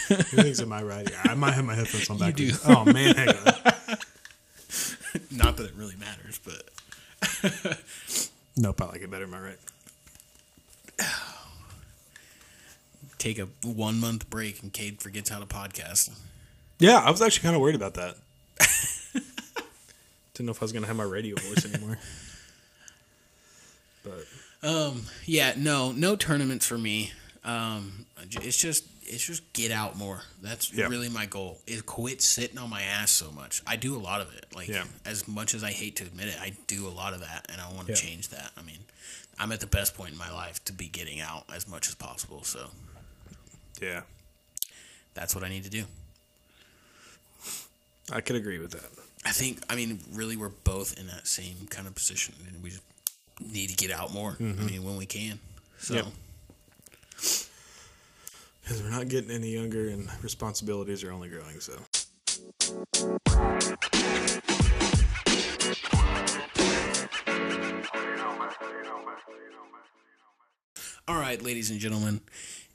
Everything's in my right ear. I might have my headphones on back. do. Oh man, hang on. Not that it really matters, but Nope, I like it better in my right. take a one month break and Cade forgets how to podcast. Yeah, I was actually kind of worried about that. Didn't know if I was gonna have my radio voice anymore. But Um, yeah, no, no tournaments for me. Um, it's just it's just get out more. That's really my goal. Is quit sitting on my ass so much. I do a lot of it. Like Yeah. as much as I hate to admit it, I do a lot of that, and I want to Yeah. change that. I mean, I'm at the best point in my life to be getting out as much as possible. So yeah, that's what I need to do. I could agree with that. I think. I mean, really, we're both in that same kind of position, and we just need to get out more. I mm-hmm. mean, when we can. So. Yep. Because we're not getting any younger, and responsibilities are only growing. So All right, ladies and gentlemen,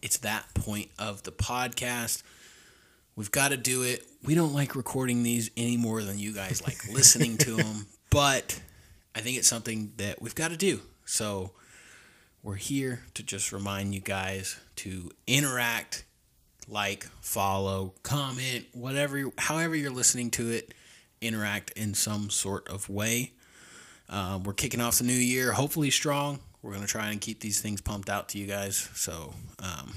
it's that point of the podcast. We've got to do it. We don't like recording these any more than you guys like listening to them, but I think it's something that we've got to do. So we're here to just remind you guys to interact, like, follow, comment, whatever, however you're listening to it, interact in some sort of way. Um, we're kicking off the new year, hopefully strong. We're gonna try and keep these things pumped out to you guys. So, um,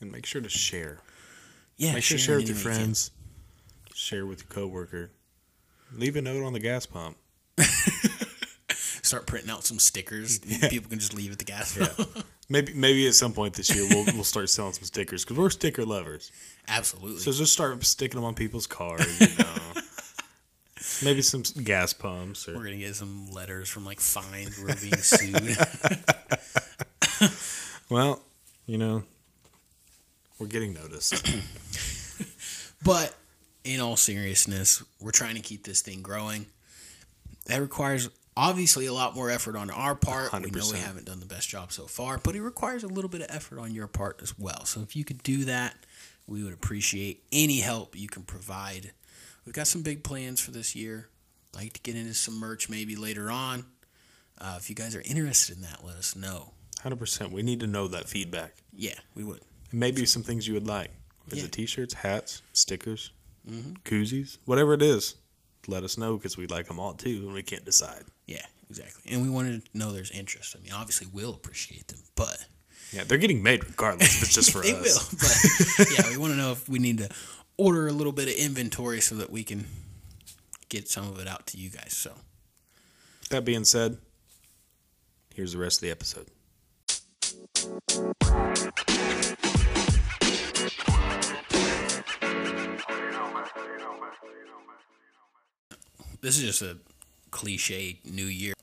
and make sure to share. yeah, Make sure to share with your friends. Share with your coworker. Leave a note on the gas pump. Start printing out some stickers. People can just leave at the gas. pump. Maybe maybe at some point this year we'll we'll start selling some stickers because we're sticker lovers. Absolutely. So just start sticking them on people's cars. You know. maybe some gas pumps we're gonna get some letters from like fines. We're being sued. well, you know, we're getting noticed. but in all seriousness, we're trying to keep this thing growing. That requires obviously a lot more effort on our part. We know we haven't done the best job so far, but it requires a little bit of effort on your part as well. So if you could do that, we would appreciate any help you can provide. We've got some big plans for this year. Like to get into some merch maybe later on. Uh, if you guys are interested in that, let us know. Hundred percent. We need to know that feedback. Yeah, we would. And maybe some things you would like. Is Yeah. it t-shirts, hats, stickers, Mhm. koozies, whatever it is? Let us know because we like them all too, and we can't decide. Yeah, exactly. And we wanted to know there's interest. I mean, obviously, we'll appreciate them, but Yeah, they're getting made regardless if it's just for they us. will. But yeah, we want to know if we need to order a little bit of inventory so that we can get some of it out to you guys. So That being said, here's the rest of the episode. this is just a cliche New Year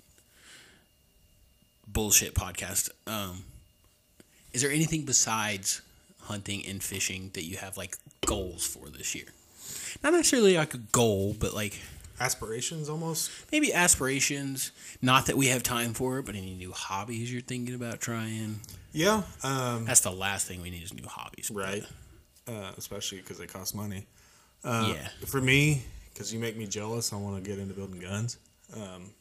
bullshit podcast. Um, is there anything besides hunting and fishing that you have like goals for this year? Not necessarily like a goal, but like Aspirations almost. maybe aspirations. Not that we have time for it, but any new hobbies you're thinking about trying. Yeah. Um, That's the last thing we need is new hobbies. right. Uh, especially because they cost money. Uh, yeah. For me, because you make me jealous, I want to get into building guns. Um,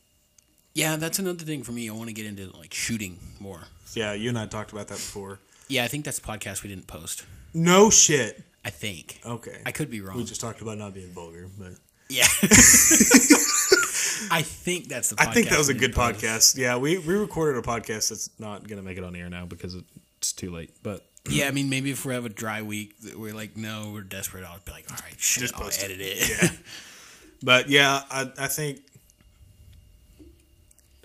Yeah, that's another thing for me. I want to get into like shooting more. yeah, you and I talked about that before. Yeah, I think that's a podcast we didn't post. No shit. I think. Okay. I could be wrong. we just talked about not being vulgar, but yeah. I think that's the podcast. I think that was a good post. podcast. Yeah, we, we recorded a podcast that's not gonna make it on air now because it's too late. But Yeah, I mean, maybe if we have a dry week, that we're like, no, we're desperate. I'll be like, all right, shit, Just I'll post it. edit it. yeah, but yeah, I I think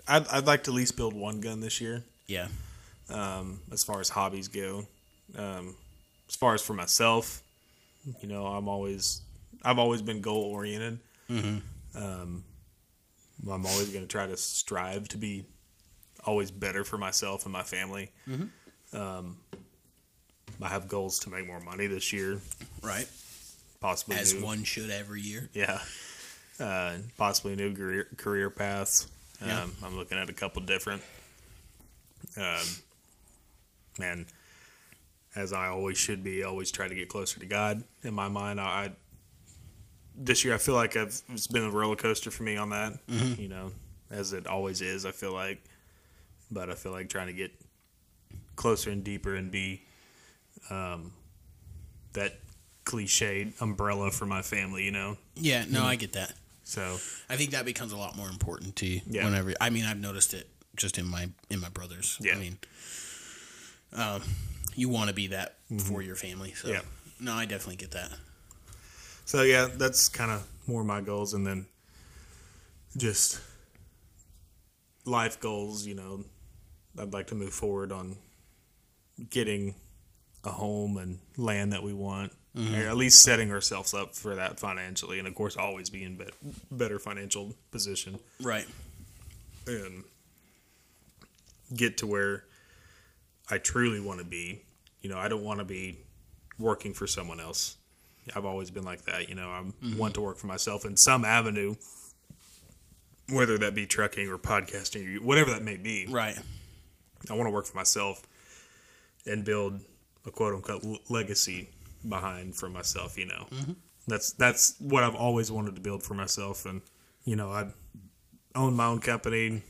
I'd I'd like to at least build one gun this year. yeah. um, as far as hobbies go. Um, as far as for myself, you know, I'm always I've always been goal oriented. Um, I'm always going to try to strive to be always better for myself and my family. Um, I have goals to make more money this year, Right. possibly As new, one should every year. yeah, uh, possibly new career career paths. Um, I'm looking at a couple different. Um, and as I always should be, always try to get closer to God. In my mind, I, I this year I feel like I've it's been a roller coaster for me on that. You know, as it always is. I feel like, but I feel like trying to get closer and deeper and be um, that cliched umbrella for my family. You know, Yeah, no, I get that. So I think that becomes a lot more important to you Yeah. whenever. I mean, I've noticed it just in my in my brothers. Yeah. I mean, um, you want to be that for your family. So, Mm-hmm. Yeah. no, I definitely get that. So yeah, that's kind of more my goals, and then just life goals. You know, I'd like to move forward on getting a home and land that we want, or at least setting ourselves up for that financially, and of course, always be in bet- better financial position Right. and get to where I truly want to be. You know, I don't want to be working for someone else. I've always been like that. You know, I mm-hmm. want to work for myself in some avenue, whether that be trucking or podcasting or whatever that may be. Right. I want to work for myself and build a quote unquote legacy behind for myself. You know, that's that's what I've always wanted to build for myself. And you know, I own my own company,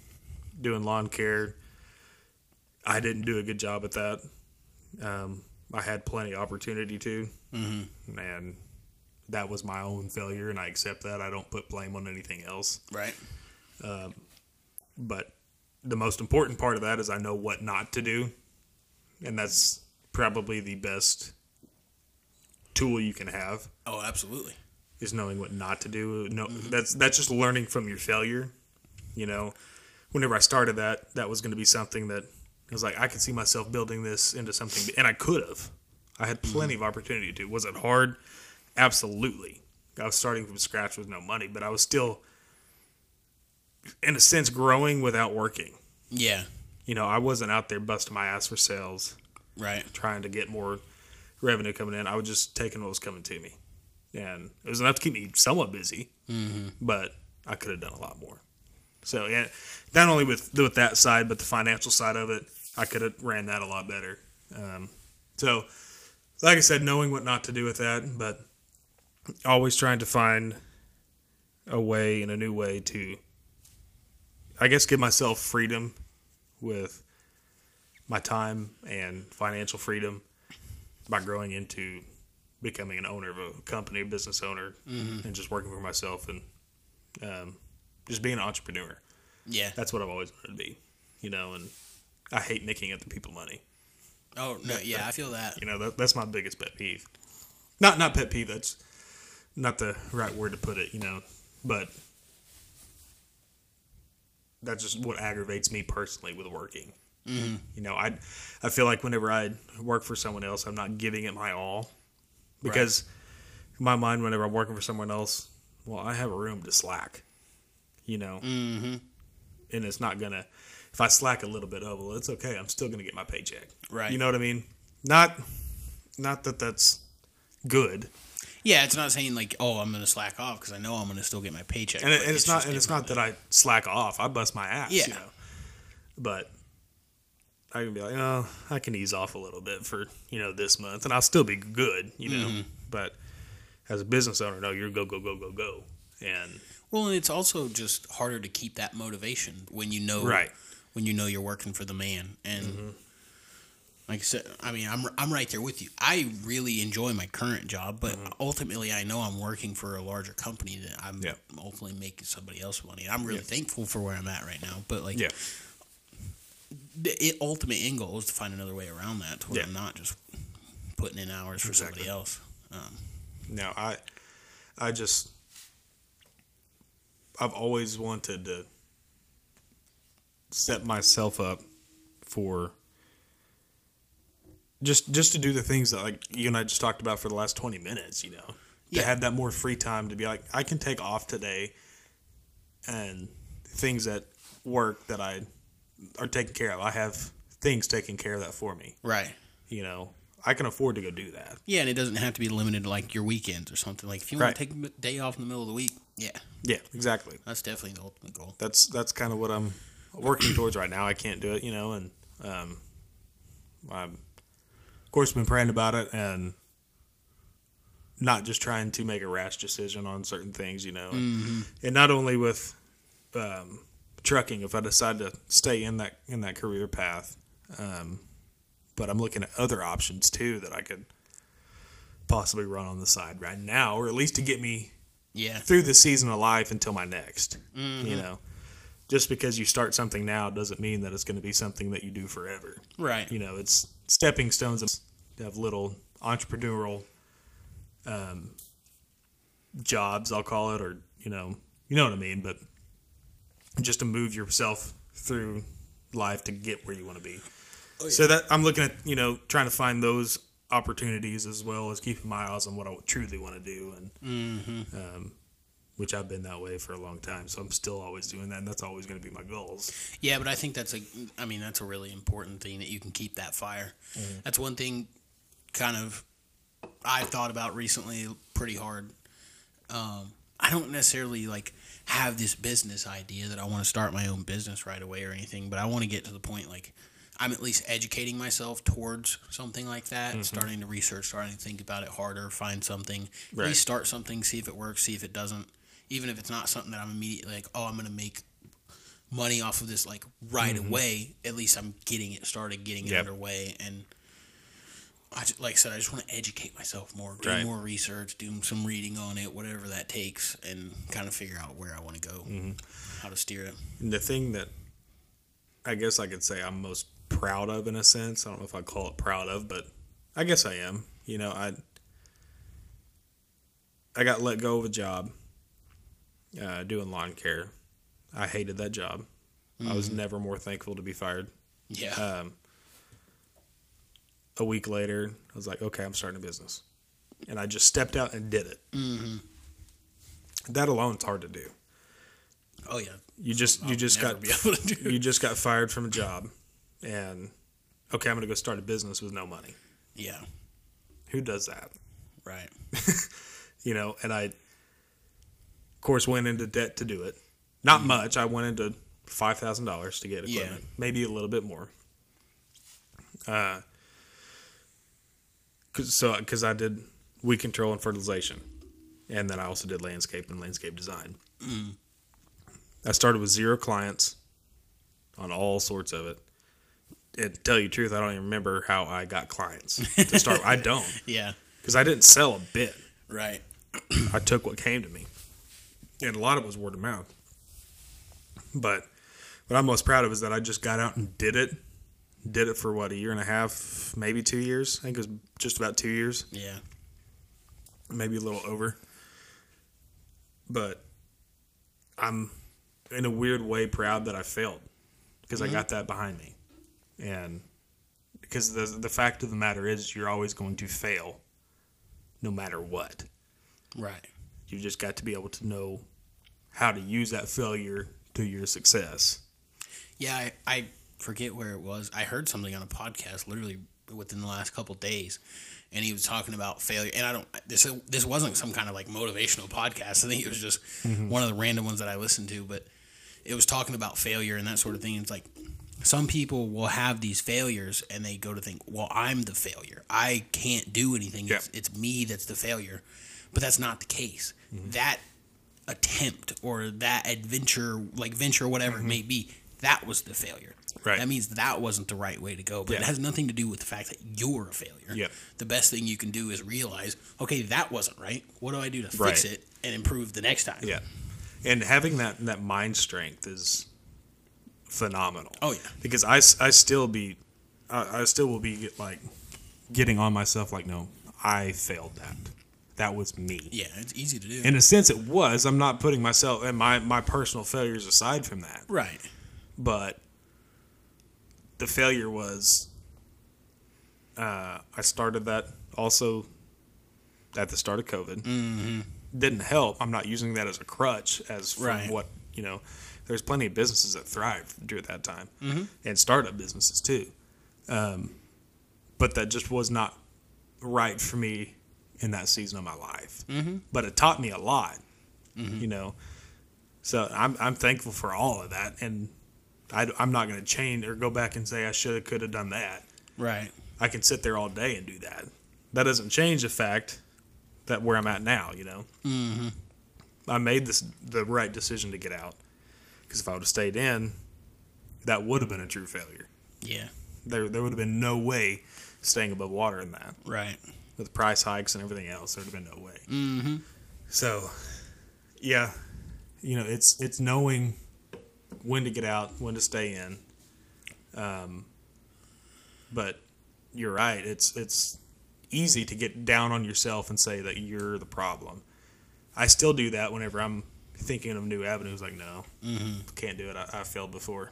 doing lawn care. I didn't do a good job at that. Um, I had plenty of opportunity to, mm-hmm. and that was my own failure, and I accept that. I don't put blame on anything else. Right. But the most important part of that is I know what not to do. And that's probably the best tool you can have Oh, absolutely. is knowing what not to do. No, mm-hmm. that's that's just learning from your failure. You know, whenever I started that, that was going to be something that I was like, I could see myself building this into something, and I could have. I had mm-hmm. plenty of opportunity to. Was it hard? Absolutely. I was starting from scratch with no money, but I was still, in a sense, growing without working. Yeah. You know, I wasn't out there busting my ass for sales, Right. trying to get more revenue coming in. I was just taking what was coming to me, and it was enough to keep me somewhat busy. Mm-hmm. But I could have done a lot more. So yeah, not only with with that side, but the financial side of it, I could have ran that a lot better. Um, so, like I said, knowing what not to do with that, but always trying to find a way and a new way to, I guess, give myself freedom with my time and financial freedom by growing into becoming an owner of a company, a business owner, and just working for myself and um, just being an entrepreneur. Yeah. That's what I've always wanted to be, you know. And I hate nicking other people money. Oh no. Yeah, I feel that. You know, that, that's my biggest pet peeve. Not not pet peeve. That's not the right word to put it. You know, but that's just what aggravates me personally with working. Mm-hmm. You know, I I feel like whenever I work for someone else, I'm not giving it my all because in my mind, whenever I'm working for someone else, well, I have a room to slack. You know, Mm-hmm. and it's not gonna. If I slack a little bit, oh well, it's okay. I'm still gonna get my paycheck. Right. You know what I mean? Not, not that that's good, Yeah, it's not saying like, oh, I'm gonna slack off because I know I'm gonna still get my paycheck. and, it, and it's, not, and it's not that I slack off. I bust my ass. Yeah. You know, but I can be like, oh, I can ease off a little bit for you know this month, and I'll still be good. You know, Mm-hmm. but as a business owner, no, you're go go go go go, and Well, and it's also just harder to keep that motivation when you know Right. when you know you're working for the man. And like I said, I mean, I'm I'm right there with you. I really enjoy my current job, but ultimately, I know I'm working for a larger company that I'm Yeah. ultimately making somebody else money. I'm really thankful for where I'm at right now. But like, yeah, the ultimate end goal is to find another way around that, to where Yeah. I'm not just putting in hours for Exactly. somebody else. Um, No, I, I just, I've always wanted to set myself up for just just to do the things that like you and I just talked about for the last twenty minutes. You know, to Yeah. have that more free time to be like I can take off today, and things that work that I are taken care of. I have things taken care of that for me. right. You know, I can afford to go do that. Yeah, and it doesn't have to be limited to like your weekends or something. Like if you Right. want to take a day off in the middle of the week, yeah, Yeah, exactly. that's definitely the ultimate goal. that's that's kind of what I'm working towards right now. I can't do it, you know, and Um, I've, of course, been praying about it and not just trying to make a rash decision on certain things, you know. And, and not only with um, trucking, if I decide to stay in that in that career path, um, but I'm looking at other options too that I could possibly run on the side right now, or at least to get me Yeah. through the season of life until my next. You know, just because you start something now doesn't mean that it's going to be something that you do forever. Right. You know, it's stepping stones to have little entrepreneurial um, jobs, I'll call it, or you know, you know what I mean. But just to move yourself through life to get where you want to be. So that I'm looking at, you know, trying to find those opportunities as well as keeping my eyes on what I truly want to do, and um, which I've been that way for a long time. So I'm still always doing that, and that's always going to be my goals. Yeah, but I think that's a. I mean, that's a really important thing that you can keep that fire. That's one thing, kind of, I've thought about recently pretty hard. Um, I don't necessarily like have this business idea that I want to start my own business right away or anything, but I want to get to the point like I'm at least educating myself towards something like that, mm-hmm. starting to research, starting to think about it harder, find something, at least start something, see if it works, see if it doesn't. Even if it's not something that I'm immediately like, oh, I'm gonna make money off of this like right mm-hmm. away. At least I'm getting it started, getting it Yep. underway, and I just, like I said, I just want to educate myself more, do Right. more research, do some reading on it, whatever that takes, and kind of figure out where I want to go, how to steer it. And the thing that I guess I could say I'm most proud of in a sense, I don't know if I call it proud of, but I guess I am. You know, I I got let go of a job uh, doing lawn care. I hated that job. I was never more thankful to be fired. Yeah, Um, a week later, I was like, okay, I'm starting a business. And I just stepped out and did it. Mm-hmm. That alone's hard to do. oh yeah, You just you I'll just never got be able to do. you just got fired from a job, and okay, I'm gonna go start a business with no money. yeah, Who does that? right, You know, and I, of course, went into debt to do it. Not much. I went into five thousand dollars to get Yeah. equipment, maybe a little bit more. Uh, cause, so because I did weed control and fertilization, and then I also did landscape and landscape design. Mm. I started with zero clients on all sorts of it. And to tell you the truth, I don't even remember how I got clients to start. I don't yeah, because I didn't sell a bit. right, I took what came to me, and a lot of it was word of mouth. But what I'm most proud of is that I just got out and did it. Did it for what a year and a half, maybe two years. I think it was just about two years, yeah, maybe a little over. But I'm in a weird way proud that I failed because I mm-hmm. got that behind me, and because the the fact of the matter is you're always going to fail, no matter what. right. You just got to be able to know how to use that failure to your success. Yeah, I, I forget where it was. I heard something on a podcast literally within the last couple days, and he was talking about failure. And I don't this this wasn't some kind of like motivational podcast. I think it was just mm-hmm. one of the random ones that I listened to, but it was talking about failure and that sort of thing. It's like some people will have these failures and they go to think, well, I'm the failure. I can't do anything. It's, it's me that's the failure. But that's not the case. Mm-hmm. That attempt or that adventure, like venture, whatever it mm-hmm. may be, that was the failure. Right. That means that wasn't the right way to go. But it has nothing to do with the fact that you're a failure. Yep. The best thing you can do is realize, okay, that wasn't right. What do I do to fix Right. it and improve the next time? Yeah. And having that that mind strength is phenomenal. Oh yeah. Because I, I still be I, I still will be like getting on myself like no, I failed that. That was me. Yeah, it's easy to do. In a sense it was. I'm not putting myself and my my personal failures aside from that. right. But the failure was uh, I started that also at the start of COVID. Mm-hmm. Didn't help. I'm not using that as a crutch, as from Right. what you know. There's plenty of businesses that thrive during that time, mm-hmm. and startup businesses too. Um, but that just was not right for me in that season of my life. Mm-hmm. But it taught me a lot, you know. So I'm I'm thankful for all of that, and I, am not going to change or go back and say I should have, could have done that. Right. I can sit there all day and do that. That doesn't change the fact that where I'm at now, you know. Mm-hmm. I made this the right decision to get out because if I would have stayed in, that would have been a true failure. Yeah. There, there would have been no way staying above water in that. Right. With price hikes and everything else, there would have been no way. Mm-hmm. So, yeah, you know, it's it's knowing when to get out, when to stay in. Um, but you're right. It's it's easy to get down on yourself and say that you're the problem. I still do that whenever I'm thinking of new avenues. Like, no, Mm-hmm. can't do it. I, I failed before.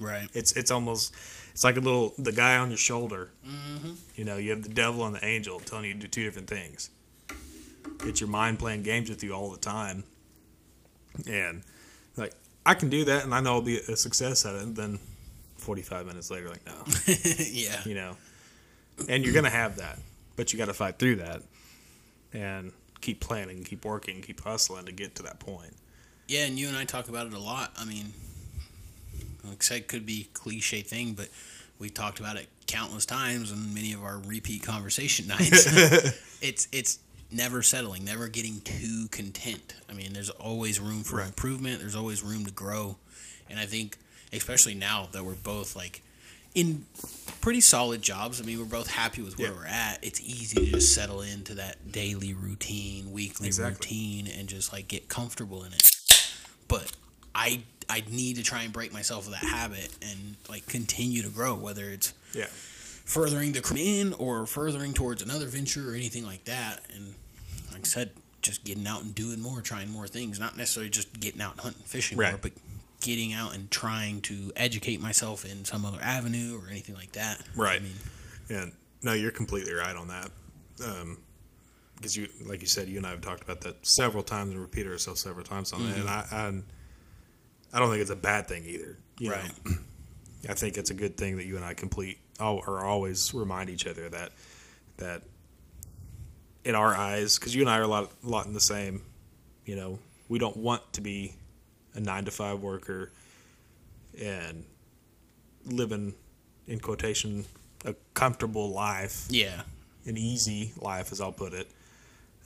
Right. It's it's almost it's like a little the guy on your shoulder. Mm-hmm. You know, you have the devil and the angel telling you to do two different things. It's your mind playing games with you all the time. And like I can do that and I know I'll be a success at it and then 45 minutes later like no, yeah. you know. And you're going to have that, but you got to fight through that and keep planning, keep working, keep hustling to get to that point. Yeah, and you and I talk about it a lot. I mean, like I said, could be cliche thing, but we talked about it countless times in many of our repeat conversation nights. it's it's never settling, never getting too content. I mean, there's always room for Right. improvement. There's always room to grow, and I think, especially now that we're both like in pretty solid jobs. I mean, we're both happy with where Yeah. we're at. It's easy to just settle into that daily routine, weekly Exactly. routine, and just like get comfortable in it. But I I need to try and break myself of that habit and like continue to grow, whether it's Yeah. furthering the career in or furthering towards another venture or anything like that. And like I said, just getting out and doing more, trying more things, not necessarily just getting out and hunting, fishing more, but getting out and trying to educate myself in some other avenue or anything like that. Right. I mean, Yeah, no, you're completely right on that. Um, because you, like you said, you and I have talked about that several times and repeated ourselves several times on that, and I, I, I don't think it's a bad thing either. You know? Right. I think it's a good thing that you and I complete or always remind each other that that in our eyes, because you and I are a lot, a lot in the same. You know, we don't want to be a nine to five worker and living in quotation a comfortable life, yeah. an easy life, as I'll put it.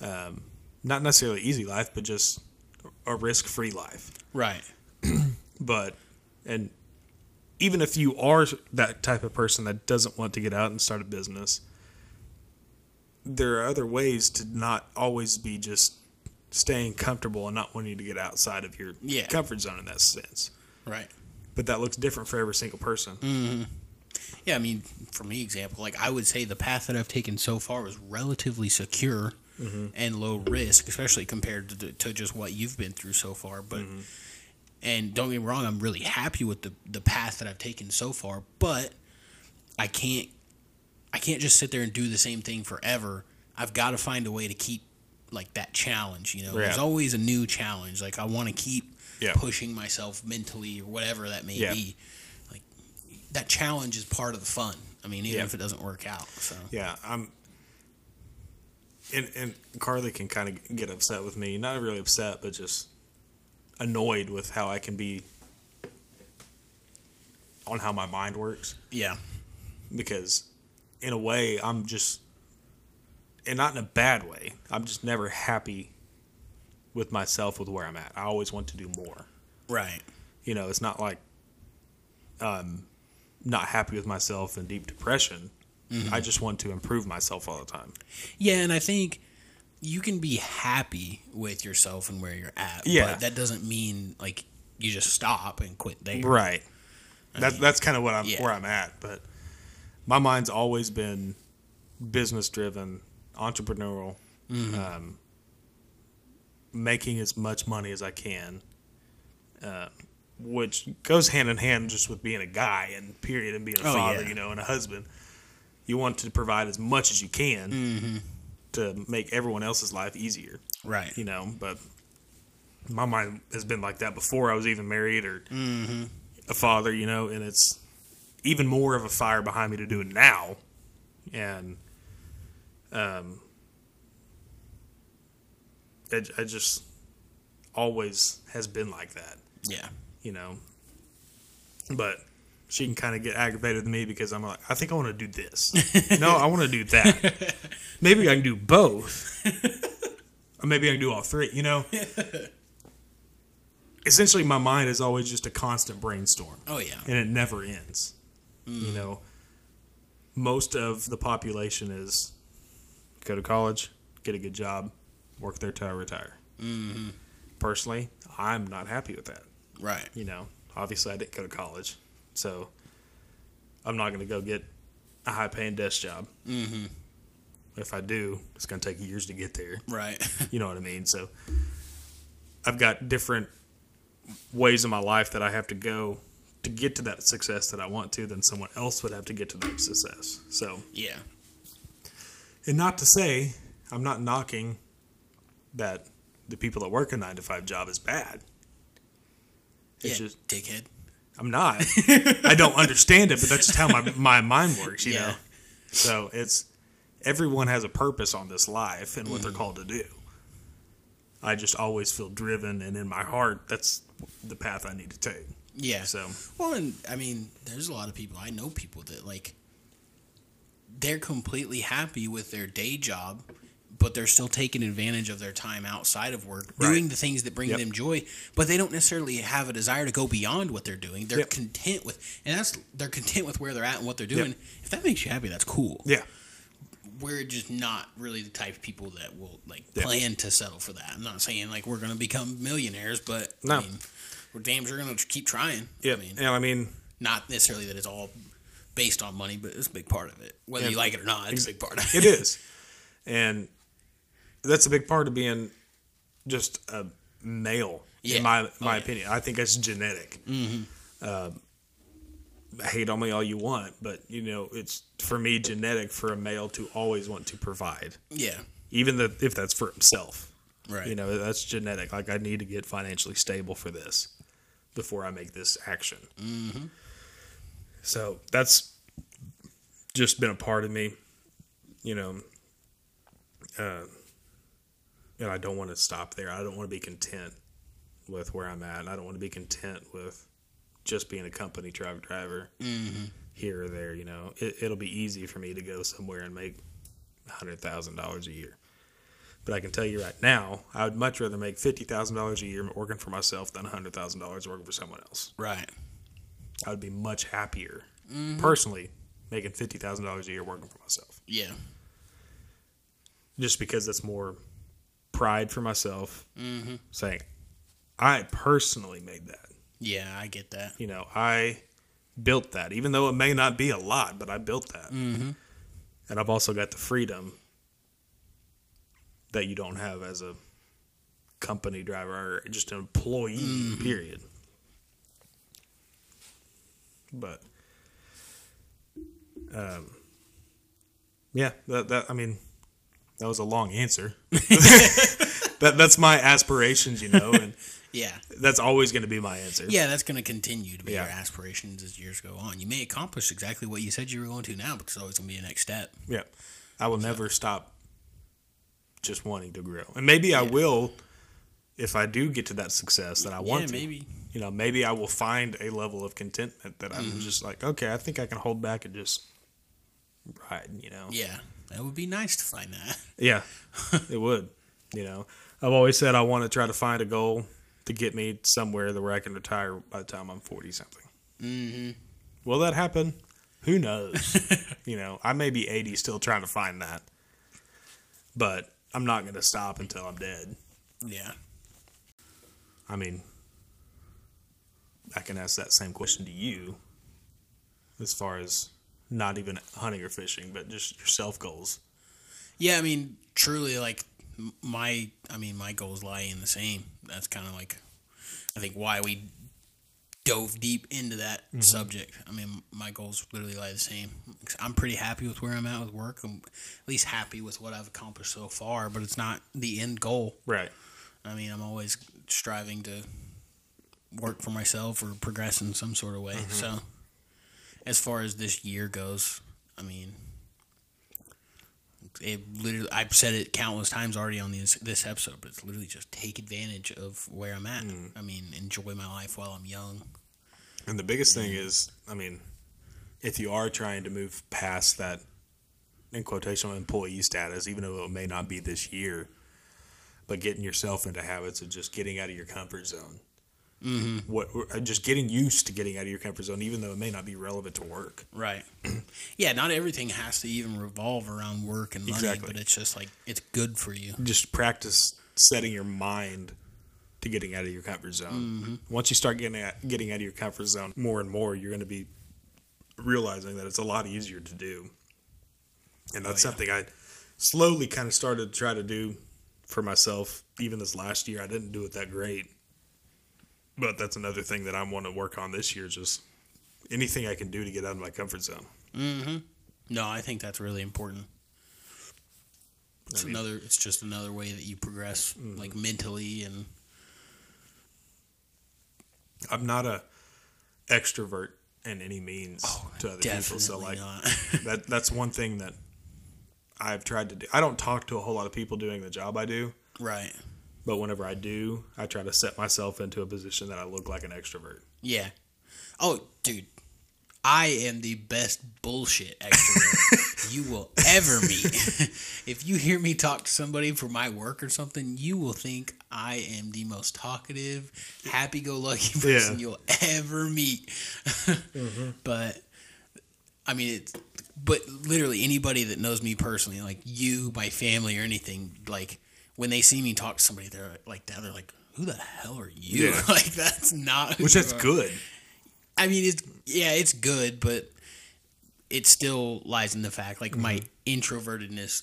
Um, not necessarily easy life, but just a risk-free life. Right. But and even if you are that type of person that doesn't want to get out and start a business, there are other ways to not always be just staying comfortable and not wanting to get outside of your Yeah. comfort zone in that sense. Right. But that looks different for every single person. Mm. Yeah, I mean, for me, example, like I would say the path that I've taken so far was relatively secure and low risk, especially compared to, to just what you've been through so far. But and don't get me wrong, I'm really happy with the the path that I've taken so far. But I can't I can't just sit there and do the same thing forever. I've got to find a way to keep like that challenge. You know, Yeah. there's always a new challenge. Like I want to keep Yeah. pushing myself mentally or whatever that may Yeah. be. Like that challenge is part of the fun. I mean, even if it doesn't work out. So Yeah, I'm. And and Carly can kind of get upset with me. Not really upset, but just annoyed with how I can be on how my mind works. yeah, Because, in a way, I'm just, and not in a bad way. I'm just never happy with myself with where I'm at. I always want to do more. right. You know, it's not like I'm not happy with myself and deep depression. Mm-hmm. I just want to improve myself all the time. Yeah, and I think you can be happy with yourself and where you're at. Yeah. but that doesn't mean like you just stop and quit there. Right. That's mean, that's kind of what I'm yeah. where I'm at. But my mind's always been business driven, entrepreneurial, Mm-hmm. um, making as much money as I can, uh, which goes hand in hand just with being a guy and period and being a Oh, father, yeah. you know, and a husband. You want to provide as much as you can Mm-hmm. to make everyone else's life easier Right. you know, but my mind has been like that before I was even married or Mm-hmm. a father, you know, and it's even more of a fire behind me to do it now. And, um, it, it just always has been like that, Yeah. you know. but she can kind of get aggravated with me because I'm like, I think I want to do this. no, I want to do that. Maybe I can do both. or maybe I can do all three, you know? Essentially, my mind is always just a constant brainstorm Oh yeah. and it never ends. You know, most of the population is go to college, get a good job, work there till I retire. Mm-hmm. Personally, I'm not happy with that. Right. You know, obviously I didn't go to college, so I'm not going to go get a high paying desk job. Mm-hmm. If I do, it's going to take years to get there. Right. You know what I mean? So I've got different ways in my life that I have to go to get to that success that I want to then someone else would have to get to that success. So, yeah. and not to say I'm not knocking that the people that work a nine to five job is bad. It's yeah. just dickhead. I'm not. I don't understand it, but that's just how my my mind works, you Yeah. know. So it's everyone has a purpose on this life and what they're mm-hmm. called to do. I just always feel driven, and in my heart, that's the path I need to take. Yeah. So Well, and I mean, there's a lot of people. I know people that like they're completely happy with their day job, but they're still taking advantage of their time outside of work, Right. doing the things that bring Yep. them joy. But they don't necessarily have a desire to go beyond what they're doing. They're Yep. content with, and that's they're content with where they're at and what they're doing. If that makes you happy, that's cool. yeah, We're just not really the type of people that will like Yeah. plan to settle for that. I'm not saying like we're going to become millionaires, but No. I mean, we're damn sure going to keep trying. yeah, I mean, and I mean, not necessarily that it's all based on money, but it's a big part of it. Whether Yeah. you like it or not, it's a big part of it is, and that's a big part of being just a male. Yeah. In my my Oh, yeah. opinion, I think that's genetic. Mm-hmm. hate on me all you want, but you know, it's for me genetic for a male to always want to provide, Yeah, even the, if that's for himself. right. You know, that's genetic. Like I need to get financially stable for this before I make this action. Mm-hmm. So that's just been a part of me, you know. Uh, and I don't want to stop there. I don't want to be content with where I'm at. I don't want to be content with just being a company truck driver here or there. You know, it, it'll be easy for me to go somewhere and make hundred thousand dollars a year. But I can tell you right now, I would much rather make fifty thousand dollars a year working for myself than hundred thousand dollars working for someone else. right. I would be much happier personally making fifty thousand dollars a year working for myself. Yeah, Just because that's more pride for myself, saying I personally made that. yeah, I get that. You know, I built that, even though it may not be a lot, but I built that. Mm-hmm. And I've also got the freedom that you don't have as a company driver or just an employee, period. But, um, yeah, that, that, I mean, that was a long answer. that, that's my aspirations, you know, and Yeah, that's always going to be my answer. yeah, that's going to continue to be Yeah. your aspirations as years go on. You may accomplish exactly what you said you were going to now, but it's always going to be a next step. Yeah. I will never stop just wanting to grow. And maybe I will if I do get to that success that I want yeah, to. maybe. You know, maybe I will find a level of contentment that I'm just like, okay, I think I can hold back and just ride, you know. Yeah, that would be nice to find that. Yeah. it would. You know. I've always said I want to try to find a goal to get me somewhere that where I can retire by the time I'm 40 something. Mm-hmm. Will that happen? Who knows? you know, I may be 80 still trying to find that. But I'm not going to stop until I'm dead. Yeah, I mean, I can ask that same question to you as far as not even hunting or fishing, but just your self goals. yeah. I mean, truly, like my, I mean, my goals lie in the same. That's kind of like, I think why we dove deep into that mm-hmm. subject. I mean, my goals literally lie the same. I'm pretty happy with where I'm at with work. I'm at least happy with what I've accomplished so far, but it's not the end goal. Right. I mean, I'm always striving to work for myself or progress in some sort of way. Mm-hmm. So, as far as this year goes, I mean, it literally, I've said it countless times already on this this episode, but it's literally just take advantage of where I'm at. Mm. I mean, enjoy my life while I'm young. And the biggest thing is, I mean, if you are trying to move past that, in quotation, employee status, even though it may not be this year, but getting yourself into habits of just getting out of your comfort zone. Mm-hmm. What uh, just getting used to getting out of your comfort zone, even though it may not be relevant to work. Right. yeah, not everything has to even revolve around work and money, Exactly. but it's just like it's good for you. Just practice setting your mind to getting out of your comfort zone. Once you start getting out, getting out of your comfort zone more and more, you're going to be realizing that it's a lot easier to do. And that's yeah. something I slowly kind of started to try to do for myself. Even this last year, I didn't do it that great. But that's another thing that I want to work on this year. Just anything I can do to get out of my comfort zone. Mm-hmm. No, I think that's really important. It's I mean- another. It's just another way that you progress, mm-hmm. like mentally and I'm not a extrovert in any means oh, to other people. So like not. that that's one thing that I've tried to do. I don't talk to a whole lot of people doing the job I do, right. But whenever I do, I try to set myself into a position that I look like an extrovert. Yeah. Oh, dude. I am the best bullshit extrovert you will ever meet. if you hear me talk to somebody for my work or something, you will think I am the most talkative, happy go lucky person Yeah. you'll ever meet. Mm-hmm. But I mean it's but literally anybody that knows me personally, like you, my family or anything, like when they see me talk to somebody, they're like that, they're like, Who the hell are you? Yeah. like that's not who Which that's good. I mean, it's yeah, it's good, but it still lies in the fact like my Mm-hmm. introvertedness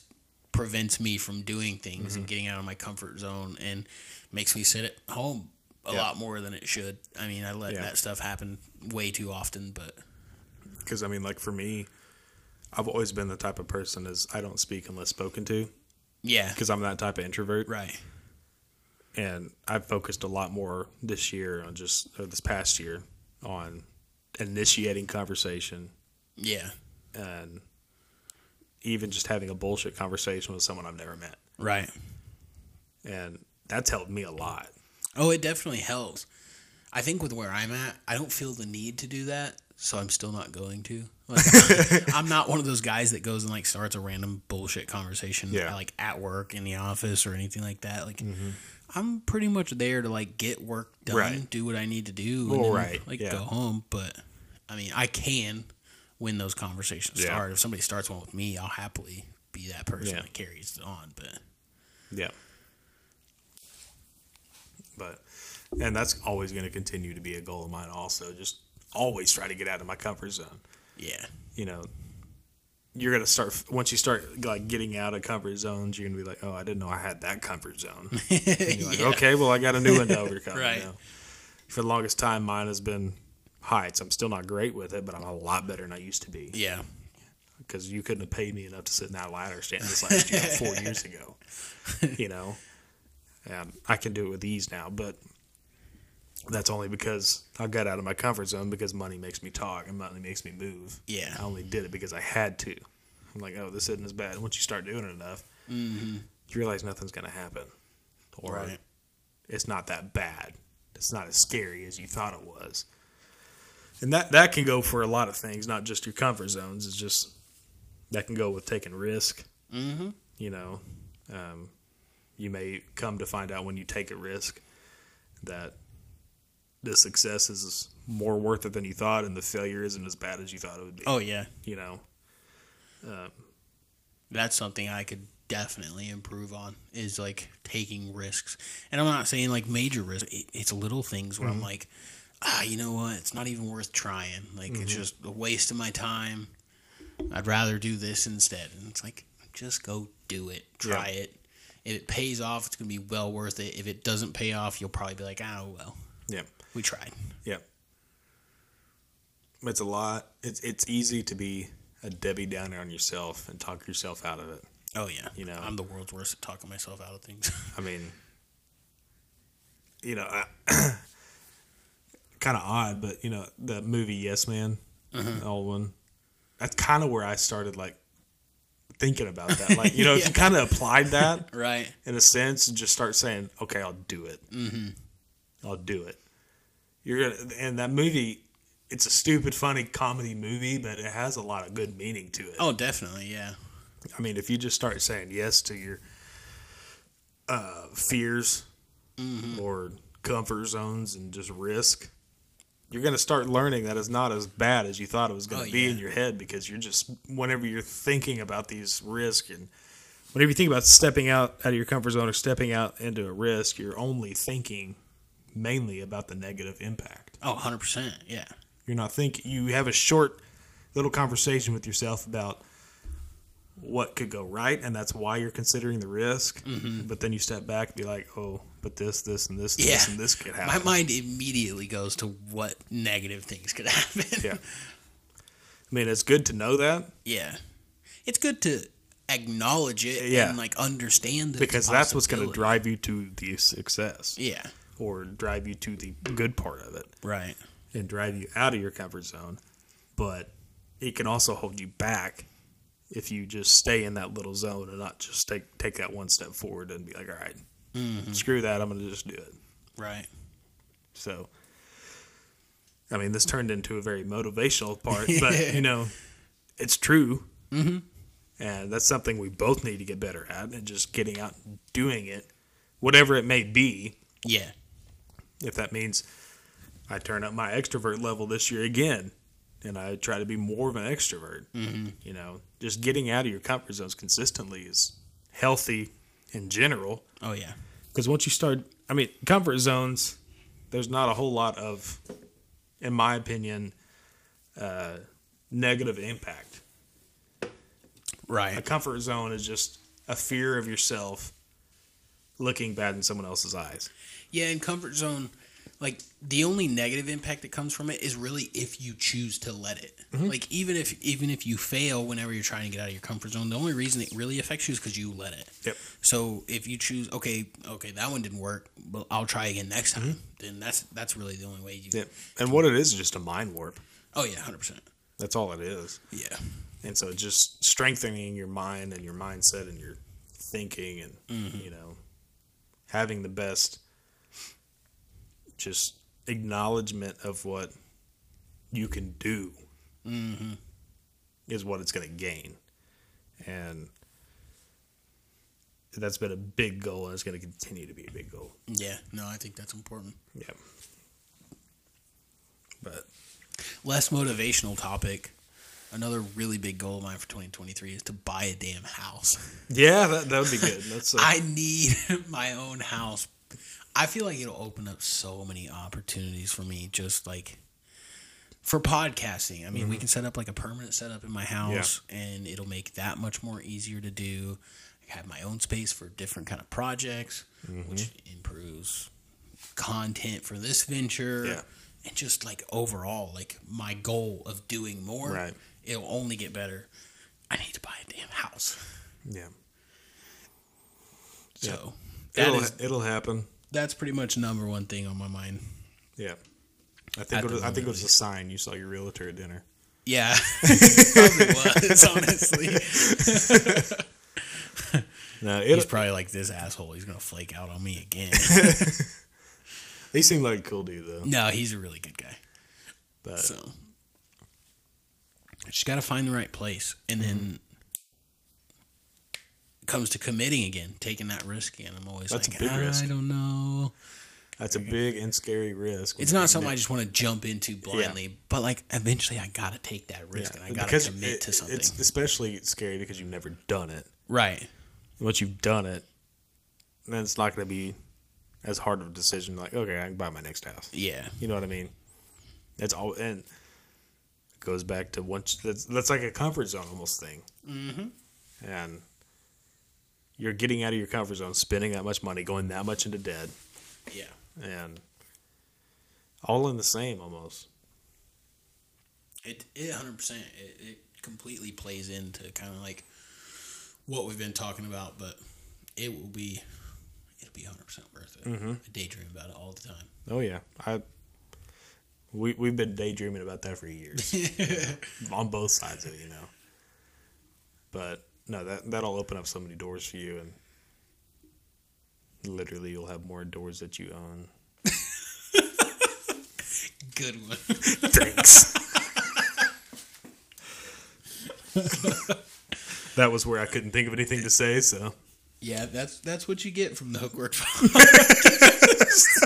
prevents me from doing things Mm-hmm. and getting out of my comfort zone and makes me sit at home a Yeah. lot more than it should. I mean, I let Yeah. that stuff happen way too often, but Because I mean, like for me, I've always been the type of person as I don't speak unless spoken to. Yeah, Because I'm that type of introvert, right, and I've focused a lot more this year on just or this past year on initiating conversation yeah, and even just having a bullshit conversation with someone I've never met. right. And that's helped me a lot. Oh, it definitely helps. I think with where I'm at, I don't feel the need to do that, so I'm still not going to. Like, I'm not one of those guys that goes and like starts a random bullshit conversation, Yeah. like at work in the office or anything like that. Like, mm-hmm. I'm pretty much there to like get work done, Right. do what I need to do, Well, and then, right, like yeah. go home. But I mean, I can when those conversations Yeah. start. If somebody starts one with me, I'll happily be that person that carries it on. But Yeah. But and that's always going to continue to be a goal of mine also. Just always try to get out of my comfort zone. Yeah, You know, you're going to start once you start like getting out of comfort zones, you're going to be like, "Oh, I didn't know I had that comfort zone." You're like, Yeah. "Okay, well, I got a new one to overcome." Right. You know? For the longest time, mine has been heights. I'm still not great with it, but I'm a lot better than I used to be. yeah, because you couldn't have paid me enough to sit in that ladder stand this last year, four years ago. You know, and I can do it with ease now, but that's only because I got out of my comfort zone because money makes me talk and money makes me move. Yeah. I only did it because I had to. I'm like, oh, this isn't as bad. Once you start doing it enough, you realize nothing's going to happen, or Right. it's not that bad. It's not as scary as you thought it was. And that that can go for a lot of things, not just your comfort zones. It's just that can go with taking risk. mm-hmm. You know, um, you may come to find out when you take a risk that the success is more worth it than you thought, and the failure isn't as bad as you thought it would be. Oh yeah, You know, uh, that's something I could definitely improve on is like taking risks. And I'm not saying like major risks. It's little things where I'm mm-hmm. like, ah, you know what? It's not even worth trying. Like it's mm-hmm. just a waste of my time. I'd rather do this instead. And it's like, just go do it. Try Yeah. it. If it pays off, it's gonna be well worth it. If it doesn't pay off, you'll probably be like, oh well, yeah, we tried. yeah. It's a lot. It's it's easy to be a Debbie Downer on yourself and talk yourself out of it. Oh yeah, You know. I'm the world's worst at talking myself out of things. I mean, you know, kind of odd, but you know, the movie Yes Man, the old one. That's kind of where I started like thinking about that. Like, you know, if you kind of applied that right. in a sense and just start saying, "Okay, I'll do it. Mm-hmm. I'll do it." You're gonna, and that movie it's a stupid, funny comedy movie, but it has a lot of good meaning to it. Oh, definitely, yeah. I mean, if you just start saying yes to your uh, fears or comfort zones and just risk, you're going to start learning that it's not as bad as you thought it was going to Oh, be yeah. in your head because you're just, whenever you're thinking about these risks and whenever you think about stepping out out of your comfort zone or stepping out into a risk, you're only thinking mainly about the negative impact. Oh, 100%, yeah. You're not thinking. You have a short little conversation with yourself about what could go right, and that's why you're considering the risk. Mm-hmm. But then you step back and be like, "Oh, but this, this, and this, this, and this could happen. My mind immediately goes to what negative things could happen. yeah. I mean, it's good to know that Yeah. It's good to acknowledge it Yeah. and like understand a because that's what's going to drive you to the success Yeah. Or drive you to the good part of it Right. and drive you out of your comfort zone. But it can also hold you back if you just stay in that little zone and not just take take that one step forward and be like, "All right, screw that, I'm going to just do it." Right. So, I mean, this turned into a very motivational part, but you know, it's true, mm-hmm. and that's something we both need to get better at, and just getting out and doing it, whatever it may be. Yeah. If that means I turn up my extrovert level this year again, and I try to be more of an extrovert, mm-hmm. you know, just getting out of your comfort zones consistently is healthy in general. Oh yeah. Because once you start, I mean, comfort zones, there's not a whole lot of, in my opinion, uh, negative impact. Right. A comfort zone is just a fear of yourself looking bad in someone else's eyes. Yeah, in comfort zone, like the only negative impact that comes from it is really if you choose to let it. Mm-hmm. Like even if even if you fail whenever you're trying to get out of your comfort zone, the only reason it really affects you is because you let it. Yep. So if you choose, okay, okay, that one didn't work, but I'll try again next time. Mm-hmm. Then that's that's really the only way you. Yep. And what it is is just a mind warp. Oh yeah, hundred percent. That's all it is. Yeah. And so just strengthening your mind and your mindset and your thinking and, you know, having the best just acknowledgement of what you can do is what it's going to gain. And that's been a big goal and it's going to continue to be a big goal. Yeah. No, I think that's important. Yeah. But Less motivational topic. Another really big goal of mine for 2023 is to buy a damn house. yeah, that, that would be good. That's uh, I need my own house. I feel like it'll open up so many opportunities for me, just like for podcasting. I mean, we mm-hmm. can set up like a permanent setup in my house, and it'll make that much more easier to do. I have my own space for different kind of projects, which mm-hmm. improves content for this venture, Yeah. and just like overall, like my goal of doing more. Right. It'll only get better. I need to buy a damn house. yeah. So that It'll, is it'll happen. That's pretty much number one thing on my mind. Yeah. I think it was, I think it was a sign you saw your realtor at dinner. Yeah, It probably was honestly. No, He's probably like this asshole. He's gonna flake out on me again. he seemed like a cool dude though. no, he's a really good guy. But So just got to find the right place, and then it comes to committing again, taking that risk again. I'm always That's a like, big I risk. don't know. that's a big and scary risk. It's not something I just want to jump into blindly, but like eventually I got to take that risk Yeah, and I got to because commit it- to something. It's especially scary because you've never done it. right. Once you've done it, then it's not going to be as hard of a decision. Like, okay, I can buy my next house. Yeah. You know what I mean? It's all and it goes back to once that's that's like a comfort zone almost thing. Mm-hmm. And you're getting out of your comfort zone, spending that much money, going that much into debt, Yeah. and all in the same almost. It it hundred percent. It it completely plays into kind of like what we've been talking about, but it will be it'll be hundred percent worth it. Mm-hmm. I daydream about it all the time. Oh yeah, I. We we've been daydreaming about that for years, on both sides of it, you know. But no, that that'll open up so many doors for you, and literally you'll have more doors that you own. Good one. Thanks. that was where I couldn't think of anything to say, so Yeah, that's that's what you get from the Hookwork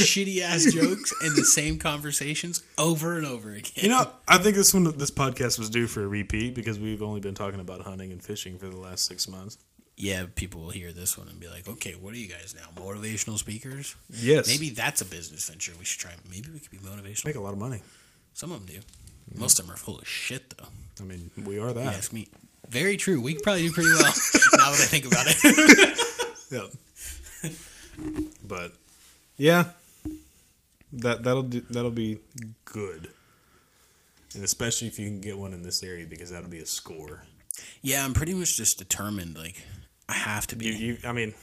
Shitty ass jokes and the same conversations over and over again. you know, I think this one, this podcast was due for a repeat because we've only been talking about hunting and fishing for the last six months. yeah, people will hear this one and be like, "Okay, what are you guys now? Motivational speakers? Yes, Maybe that's a business venture we should try. Maybe we could be motivational. make a lot of money. Some of them do. Most of them are full of shit, though. I mean, we are that. Ask me. Very true. We could probably do pretty well now that I think about it. Yeah. but yeah, that that'll do, that'll be good, and especially if you can get one in this area because that'll be a score. yeah, I'm pretty much just determined. Like, I have to be. You, you I mean,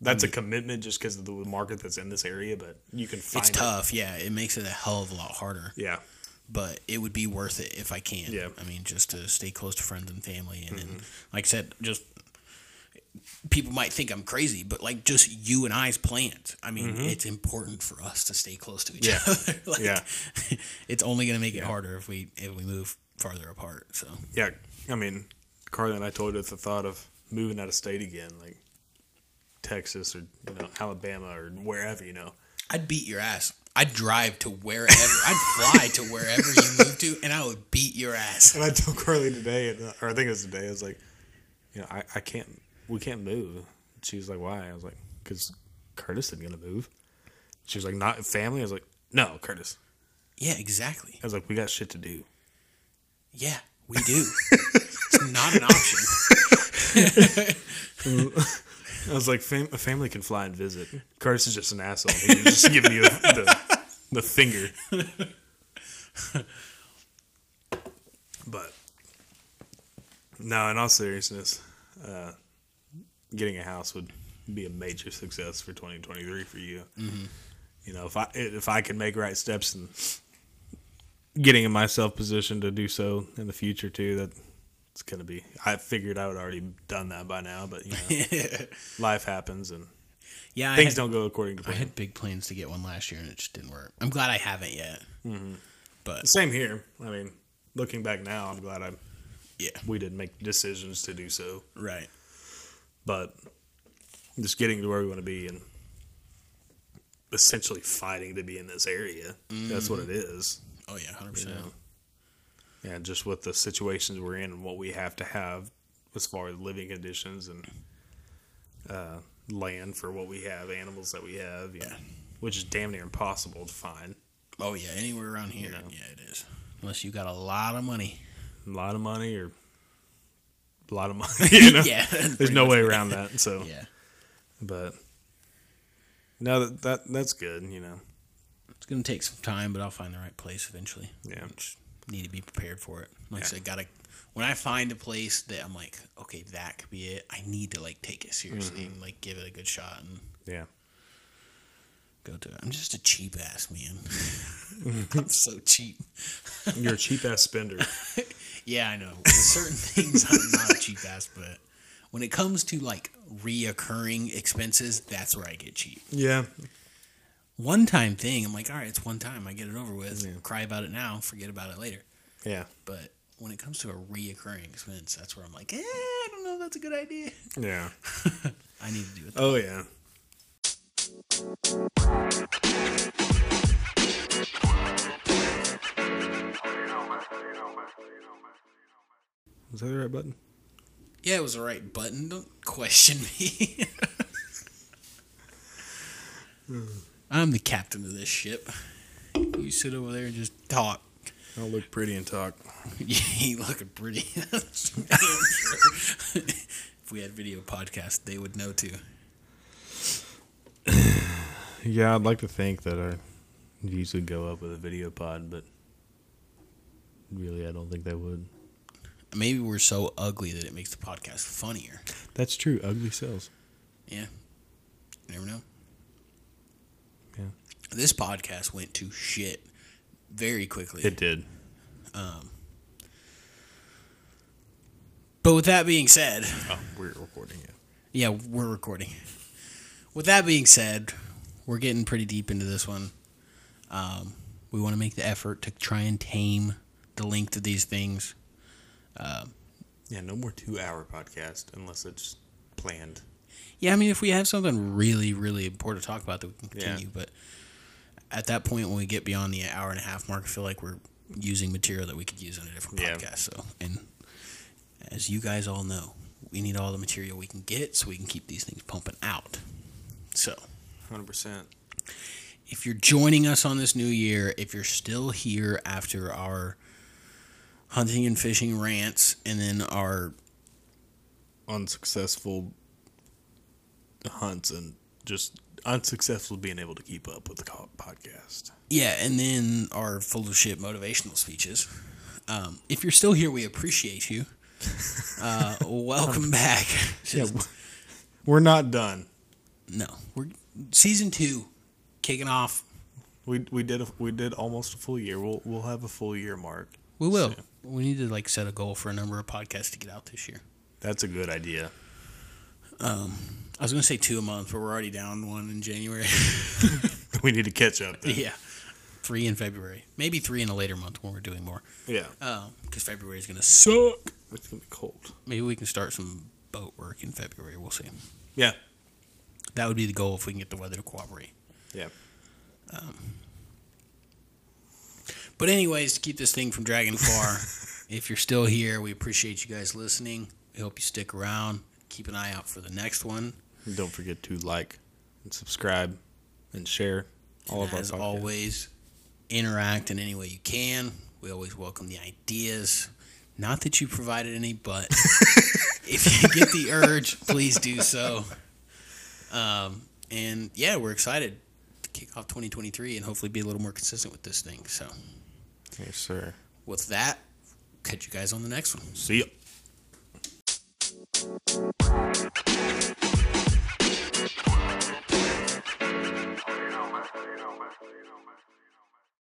that's a commitment just because of the market that's in this area, but you can find it's it. tough. Yeah, it makes it a hell of a lot harder. Yeah, but it would be worth it if I can. Yeah. Mm-hmm. I mean, just to stay close to friends and family, and, then, like I said, just people might think I'm crazy, but like just you and I's plans. I mean, it's important for us to stay close to each Mm-hmm. Yeah. other. like, Yeah. it's only going to make it harder if we if we move farther apart. So yeah. I mean, Carly and I told us the thought of moving out of state again, like Texas or you know Alabama or wherever, you know. I'd beat your ass. I'd drive to wherever. I'd fly to wherever you move to, and I would beat your ass. And I told Carly today, or I think it was today, I was like, you know, I, I can't, we can't move. She was like, why? I was like, because Curtis isn't going to move. She was like, not family? I was like, no, Curtis. Yeah, exactly. I was like, we got shit to do. Yeah, we do. it's not an option. I was like, Fam- a family can fly and visit. Curtis is just an asshole. He's just giving you the, the finger. but, no, in all seriousness, uh, getting a house would be a major success for 2023 for you. Mm-hmm. You know, if I if I can make right steps and getting in myself positioned to do so in the future too, that it's gonna be. I figured I would already done that by now, but you know, life happens and Yeah, things had, don't go according to plan. I had big plans to get one last year and it just didn't work. I'm glad I haven't yet. Mm-hmm. But Same here. I mean, looking back now, I'm glad I yeah, we didn't make decisions to do so, right. But just getting to where we want to be and essentially fighting to be in this area. That's what it is. Oh yeah, hundred You percent. know? And just with the situations we're in and what we have to have as far as living conditions and uh, land for what we have, animals that we have, yeah, which is damn near impossible to find. Oh yeah, anywhere around here, know. yeah, it is. Unless you got a lot of money. A lot of money or a lot of money, you know. yeah, There's no way around that. So, Yeah, but no, that, that that's good. You know, it's gonna take some time, but I'll find the right place eventually. Yeah. Just need to be prepared for it. Like I said, gotta. When I find a place that I'm like, okay, that could be it. I need to like take it seriously mm-hmm. and like give it a good shot and yeah, go to it. I'm just a cheap ass man. I'm so cheap. you're a cheap ass spender. Yeah, I know. Certain things, I'm not a cheap ass, but when it comes to like reoccurring expenses, that's where I get cheap. Yeah, One time thing, I'm like, all right, it's one time. I get it over with. Cry about it now, forget about it later. yeah, But when it comes to a reoccurring expense, that's where I'm like, eh, I don't know if that's a good idea. yeah. I need to do it. Oh yeah. Was that the right button? Yeah, it was the right button. Don't question me. I'm the captain of this ship. You sit over there and just talk. I'll look pretty and talk. you looking pretty. That's damn sure. if we had video podcast, they would know too. Yeah, I'd like to think that I usually go up with a video pod, but really, I don't think they would. Maybe we're so ugly that it makes the podcast funnier. That's true. Ugly sells. Yeah. You never know. Yeah. This podcast went to shit very quickly. It did. but with that being said, Oh, we're recording it. yeah, we're recording. With that being said, we're getting pretty deep into this one. Um, We want to make the effort to try and tame the length of these things. Um, yeah, no more two hour podcast unless it's planned. Yeah, I mean, if we have something really, really important to talk about, that we can Yeah. continue. But at that point, when we get beyond the hour and a half mark, I feel like we're using material that we could use on a different Yeah. podcast. So, and as you guys all know, we need all the material we can get so we can keep these things pumping out. So, 100%. if you're joining us on this new year, if you're still here after our hunting and fishing rants and then our Unsuccessful hunts and just unsuccessful being able to keep up with the podcast. Yeah, and then our full of shit motivational speeches. Um, if you're still here, we appreciate you. Uh, welcome back. Yeah, we're not done. No, we're season two, kicking off. We we did a, we did almost a full year. We'll we'll have a full year mark. We will. So- We need to like set a goal for a number of podcasts to get out this year. That's a good idea. Um, I was gonna say two a month, but we're already down one in January. We need to catch up. Then. yeah, three in February, maybe three in a later month when we're doing more. Yeah. Because February is gonna suck. It's gonna be cold. Maybe we can start some boat work in February. We'll see. Yeah. That would be the goal if we can get the weather to cooperate. Yeah. But anyways, to keep this thing from dragging far, if you're still here, we appreciate you guys listening. We hope you stick around. Keep an eye out for the next one. And don't forget to like and subscribe and share all And of our as podcasts. always, interact in any way you can. We always welcome the ideas. Not that you provided any, but if you get the urge, please do so. Um, and yeah, we're excited to kick off 2023 and hopefully be a little more consistent with this thing. So, Yes, sir. with that, catch you guys on the next one. See ya.